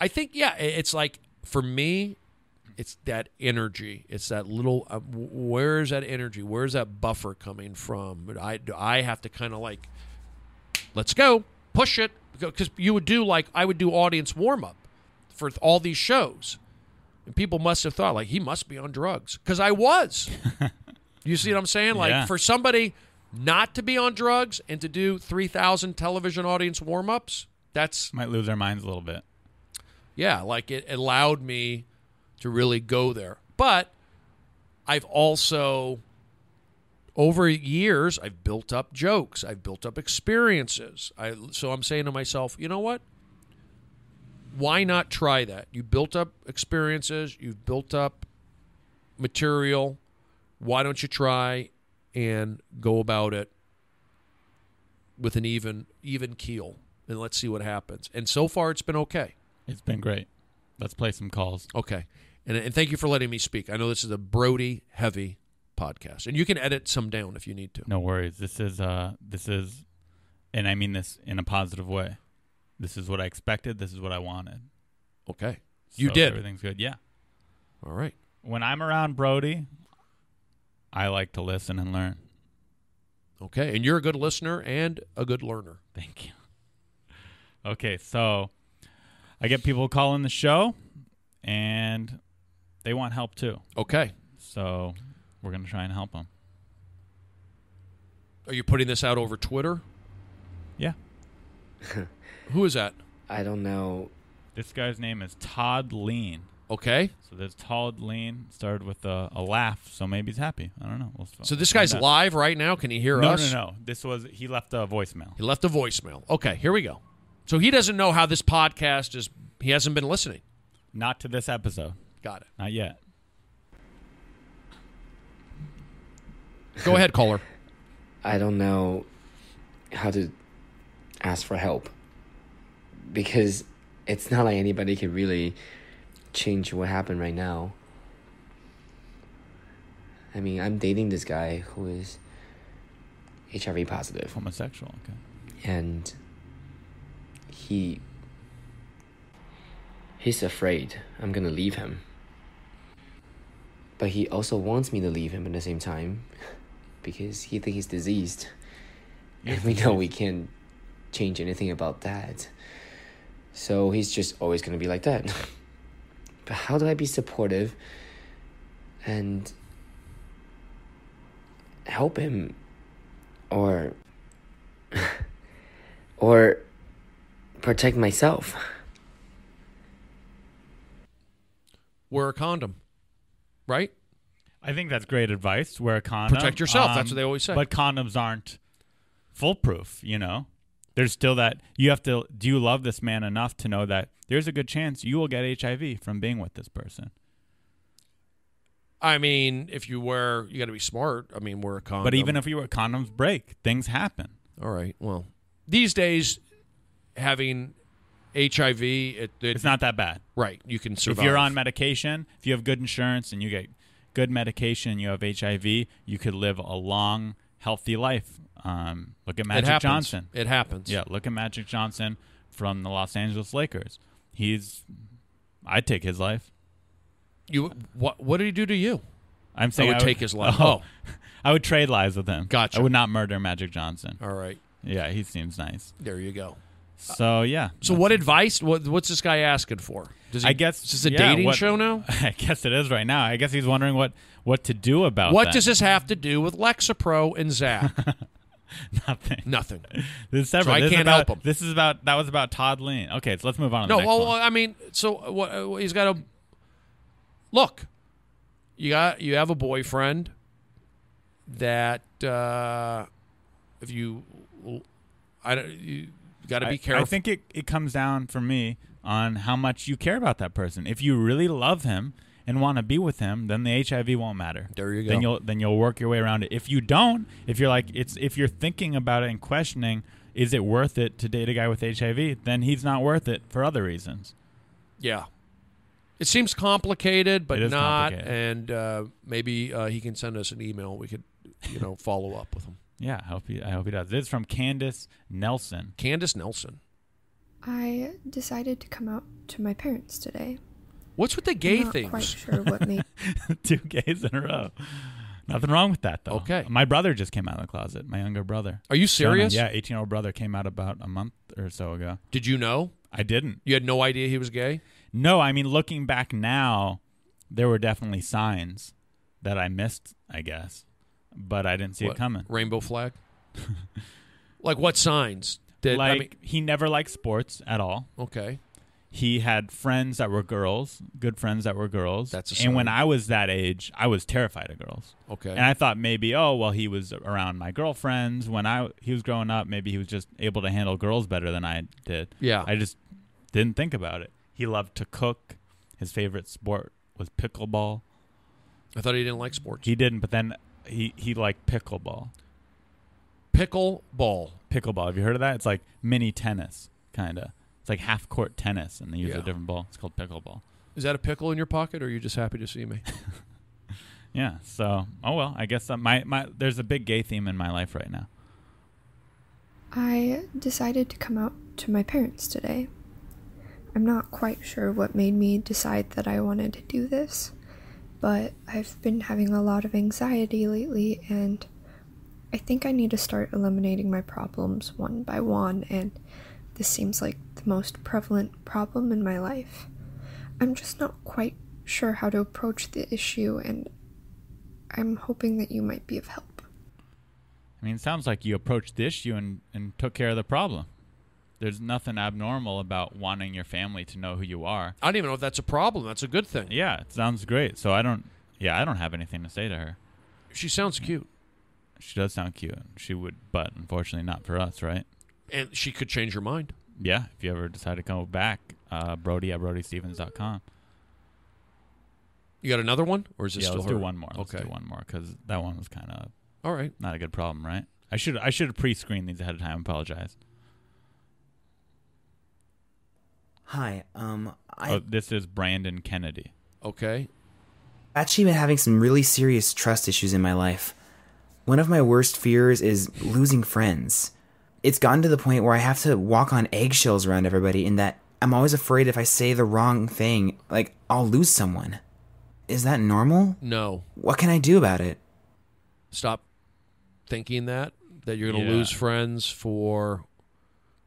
I think yeah, it's like for me, it's that energy. It's that little. Uh, where's that energy? Where's that buffer coming from? I I have to kind of like, let's go, push it, because you would do like I would do audience warm up for all these shows, and people must have thought like he must be on drugs because I was. you see what I'm saying? Like Yeah. for somebody not to be on drugs and to do 3,000 television audience warm ups, that's Might lose their minds a little bit. yeah, like it allowed me to really go there. But I've also over years I've built up jokes, I've built up experiences. I so I'm saying to myself, you know what? Why not try that? You built up experiences, you've built up material. Why don't you try and go about it with an even even keel and let's see what happens. And so far it's been okay. It's been great. Let's play some calls. Okay. And, and thank you for letting me speak. I know this is a Brody heavy podcast, and you can edit some down if you need to. No worries. This is uh this is and I mean this in a positive way. This is what I expected. This is what I wanted. Okay. You did. Everything's good. Yeah. All right. When I'm around Brody, I like to listen and learn. Okay. And you're a good listener and a good learner. Thank you. Okay, so I get people calling the show and they want help too. Okay. So we're going to try and help them. Are you putting this out over Twitter? Yeah. Who is that? I don't know. This guy's name is Todd Lean. Okay. So this tall, lean started with a, a laugh, so maybe he's happy. I don't know. We'll So this guy's out. live right now. Can he hear No, us? No, no, no. This was he left a voicemail. He left a voicemail. Okay, here we go. So he doesn't know how this podcast is. He hasn't been listening. Not to this episode. Got it. Not yet. Go ahead, caller. I don't know how to ask for help because it's not like anybody can really change what happened right now. I mean, I'm dating this guy who is HIV positive, Homosexual. Okay. and he he's afraid I'm gonna leave him. But he also wants me to leave him at the same time because he thinks he's diseased. And we know we can't change anything about that. So he's just always gonna be like that. but how do I be supportive and help him or or protect myself? Wear a condom, right? I think that's great advice. Wear a condom. Um, Protect yourself. That's what they always say. But condoms aren't foolproof. You know, there's still that you have to. Do you love this man enough to know that there's a good chance you will get HIV from being with this person? I mean, if you wear, you got to be smart. I mean, wear a condom. But even if you were condoms break, things happen. all right, well, these days, having HIV, it, it, It's not that bad. right. You can survive. If you're on medication, if you have good insurance and you get good medication, you have HIV, you could live a long, healthy life. Um, look at Magic happens. Johnson. It happens. Yeah, look at Magic Johnson from the Los Angeles Lakers. He's, I'd take his life. You what? What did he do to you? I'm saying I would I take his life. Oh, I would trade lives with him. Gotcha. I would not murder Magic Johnson. All right, Yeah, he seems nice. there you go. So yeah. So, what advice? What, what's this guy asking for? Does he, I guess is this a yeah, dating what- show now? I guess it is right now. I guess he's wondering what what to do about What that. does this have to do with Lexapro and Zach? Nothing. Nothing. This is separate. I this can't about, help him. This is about that was about Todd Lean. Okay, so let's move on. To No, the next well, one. I mean, so what? uh, He's got a look. You got you have a boyfriend that uh, if you, I don't, you got to be careful. I think it, it comes down for me on how much you care about that person. If you really love him and want to be with him, then the HIV won't matter. There you go. Then you'll then you'll work your way around it. If you don't, if you're like it's if you're thinking about it and questioning, is it worth it to date a guy with HIV? Then he's not worth it for other reasons. yeah. It seems complicated, but not. complicated. And uh, maybe uh, he can send us an email. We could, you know, follow up with him. Yeah, I hope he I hope he does. This is from Candace Nelson. Candace Nelson. I decided to come out to my parents today. What's with the I'm gay not things? quite sure what made Two gays in a row. Nothing wrong with that though. Okay. My brother just came out of the closet. My younger brother. Are you Jonah, serious? yeah, 18 year old brother came out about a month or so ago. Did you know? I didn't. You had no idea he was gay? No, I mean, looking back now, there were definitely signs that I missed, I guess, but I didn't see What, it coming. Rainbow flag? like what signs? Did, like I mean, he never liked sports at all. okay. He had friends that were girls, good friends that were girls. That's a and when. I was that age, I was terrified of girls. Okay. And I thought maybe, oh well, he was around my girlfriends when I he was growing up. Maybe he was just able to handle girls better than I did. Yeah. I just didn't think about it. He loved to cook. His favorite sport was pickleball. I thought he didn't like sports. He didn't, but then he he liked pickleball. Pickleball. Pickleball. Have you heard of that? It's like mini tennis, kind of. It's like half court tennis, and they use Yeah. a different ball. It's called pickleball. Is that a pickle in your pocket, or are you just happy to see me? Yeah. So, oh well. I guess uh, my my there's a big gay theme in my life right now. I decided to come out to my parents today. I'm not quite sure what made me decide that I wanted to do this, but I've been having a lot of anxiety lately and I think I need to start eliminating my problems one by one and this seems like the most prevalent problem in my life. I'm just not quite sure how to approach the issue and I'm hoping that you might be of help. I mean, it sounds like you approached the issue and, and took care of the problem. there's nothing abnormal about wanting your family to know who you are. I don't even know if that's a problem. That's a good thing. Yeah, it sounds great. So I don't. Yeah, I don't have anything to say to her. She sounds cute, She does sound cute. She would, but unfortunately not for us, right? and she could change her mind. Yeah, if you ever decide to come back, uh, Brody at BrodyStevens.com. You got another one, or is this Yeah, still let's her? do one more. Let's Okay. do one more because that one was kind of All right. not a good problem, right? I should I should have pre-screened these ahead of time. Apologize. Hi, um, I Oh, this is Brandon Kennedy. Okay. actually been having some really serious trust issues in my life. One of my worst fears is losing friends. It's gotten to the point where I have to walk on eggshells around everybody, in that I'm always afraid if I say the wrong thing, like, I'll lose someone. Is that normal? No. What can I do about it? Stop thinking that that you're going to Yeah. lose friends for.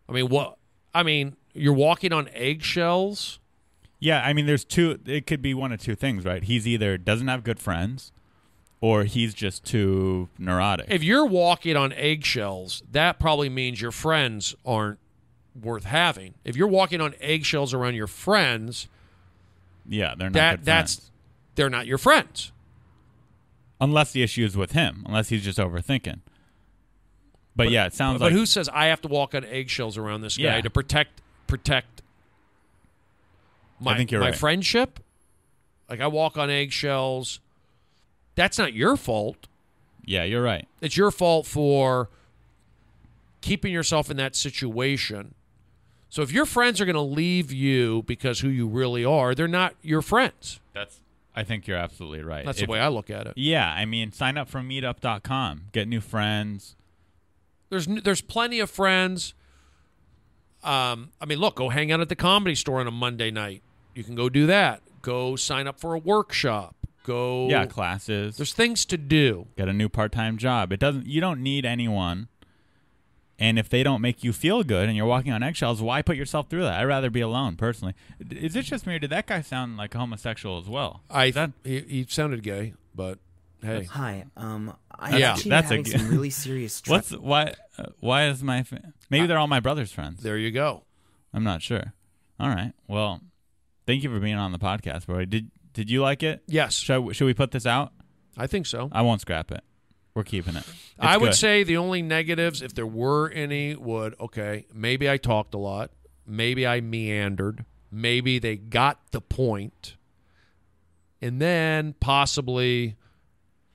I mean, what? I mean, you're walking on eggshells. Yeah, I mean, there's two. It could be one of two things, right? He's either doesn't have good friends, or he's just too neurotic. If you're walking on eggshells, that probably means your friends aren't worth having. If you're walking on eggshells around your friends, yeah, they're not that that's friends. they're not your friends. unless the issue is with him, unless he's just overthinking. But, yeah, it sounds But like But who says I have to walk on eggshells around this guy Yeah. to protect protect my my right. friendship? Like I walk on eggshells. That's not your fault. Yeah, you're right. It's your fault for keeping yourself in that situation. So if your friends are going to leave you because who you really are, they're not your friends. That's. I think you're absolutely right. That's If- the way I look at it. Yeah, I mean, sign up for Meetup.com, get new friends. There's there's plenty of friends. Um, I mean, look, go hang out at the comedy store on a Monday night. You can go do that. Go sign up for a workshop. Go. Yeah, classes. There's things to do. get a new part-time job. It doesn't. You don't need anyone. And if they don't make you feel good and you're walking on eggshells, why put yourself through that? I'd rather be alone, personally. Is it just me, or did that guy sound like a homosexual as well? I That- he, he sounded gay, but hey, Hi, um, I Yeah, that's a having g- some really serious trust. What's why? Uh, why is my? Fa- Maybe they're all my brother's friends. there you go. I'm not sure. All right. Well, thank you for being on the podcast, Roy. Did Did you like it? Yes, Should I, should we put this out? I think so. I won't scrap it. We're keeping it. It's I would good. say the only negatives, if there were any, would okay, maybe I talked a lot, maybe I meandered, maybe they got the point. and then possibly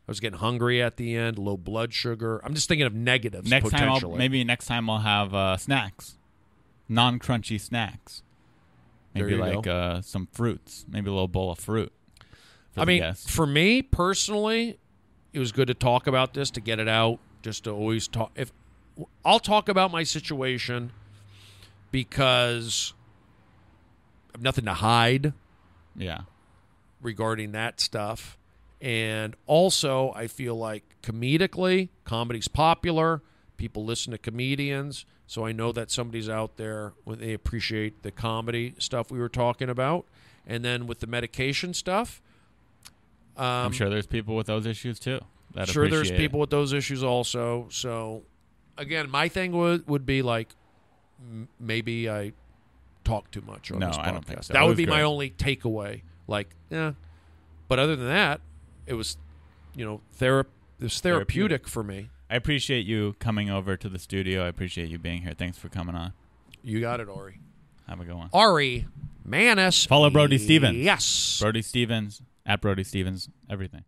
I was getting hungry at the end, low blood sugar. I'm just thinking of negatives next time. I'll, maybe next time I'll have uh, snacks, non-crunchy snacks. Maybe like uh, some fruits. Maybe a little bowl of fruit. for I mean, for me personally, it was good to talk about this to get it out. Just to always talk. If I'll talk about my situation because I have nothing to hide yeah. regarding that stuff, and also I feel like comedically, comedy's popular. People listen to comedians, so I know that somebody's out there when they appreciate the comedy stuff we were talking about, and then with the medication stuff. Um, I'm sure there's people with those issues too. That sure there's it. people with those issues also so again my thing would would be like m- maybe i talk too much on No, this podcast I don't think so. that would be my only takeaway like yeah but other than that it was you know thera- it was therapeutic, Therapeutic. for me I appreciate you coming over to the studio. I appreciate you being here. Thanks for coming on. you got it ari Have a good one. ari manis Follow Brody Stevens. yes Brody Stevens at Brody Stevens. Everything.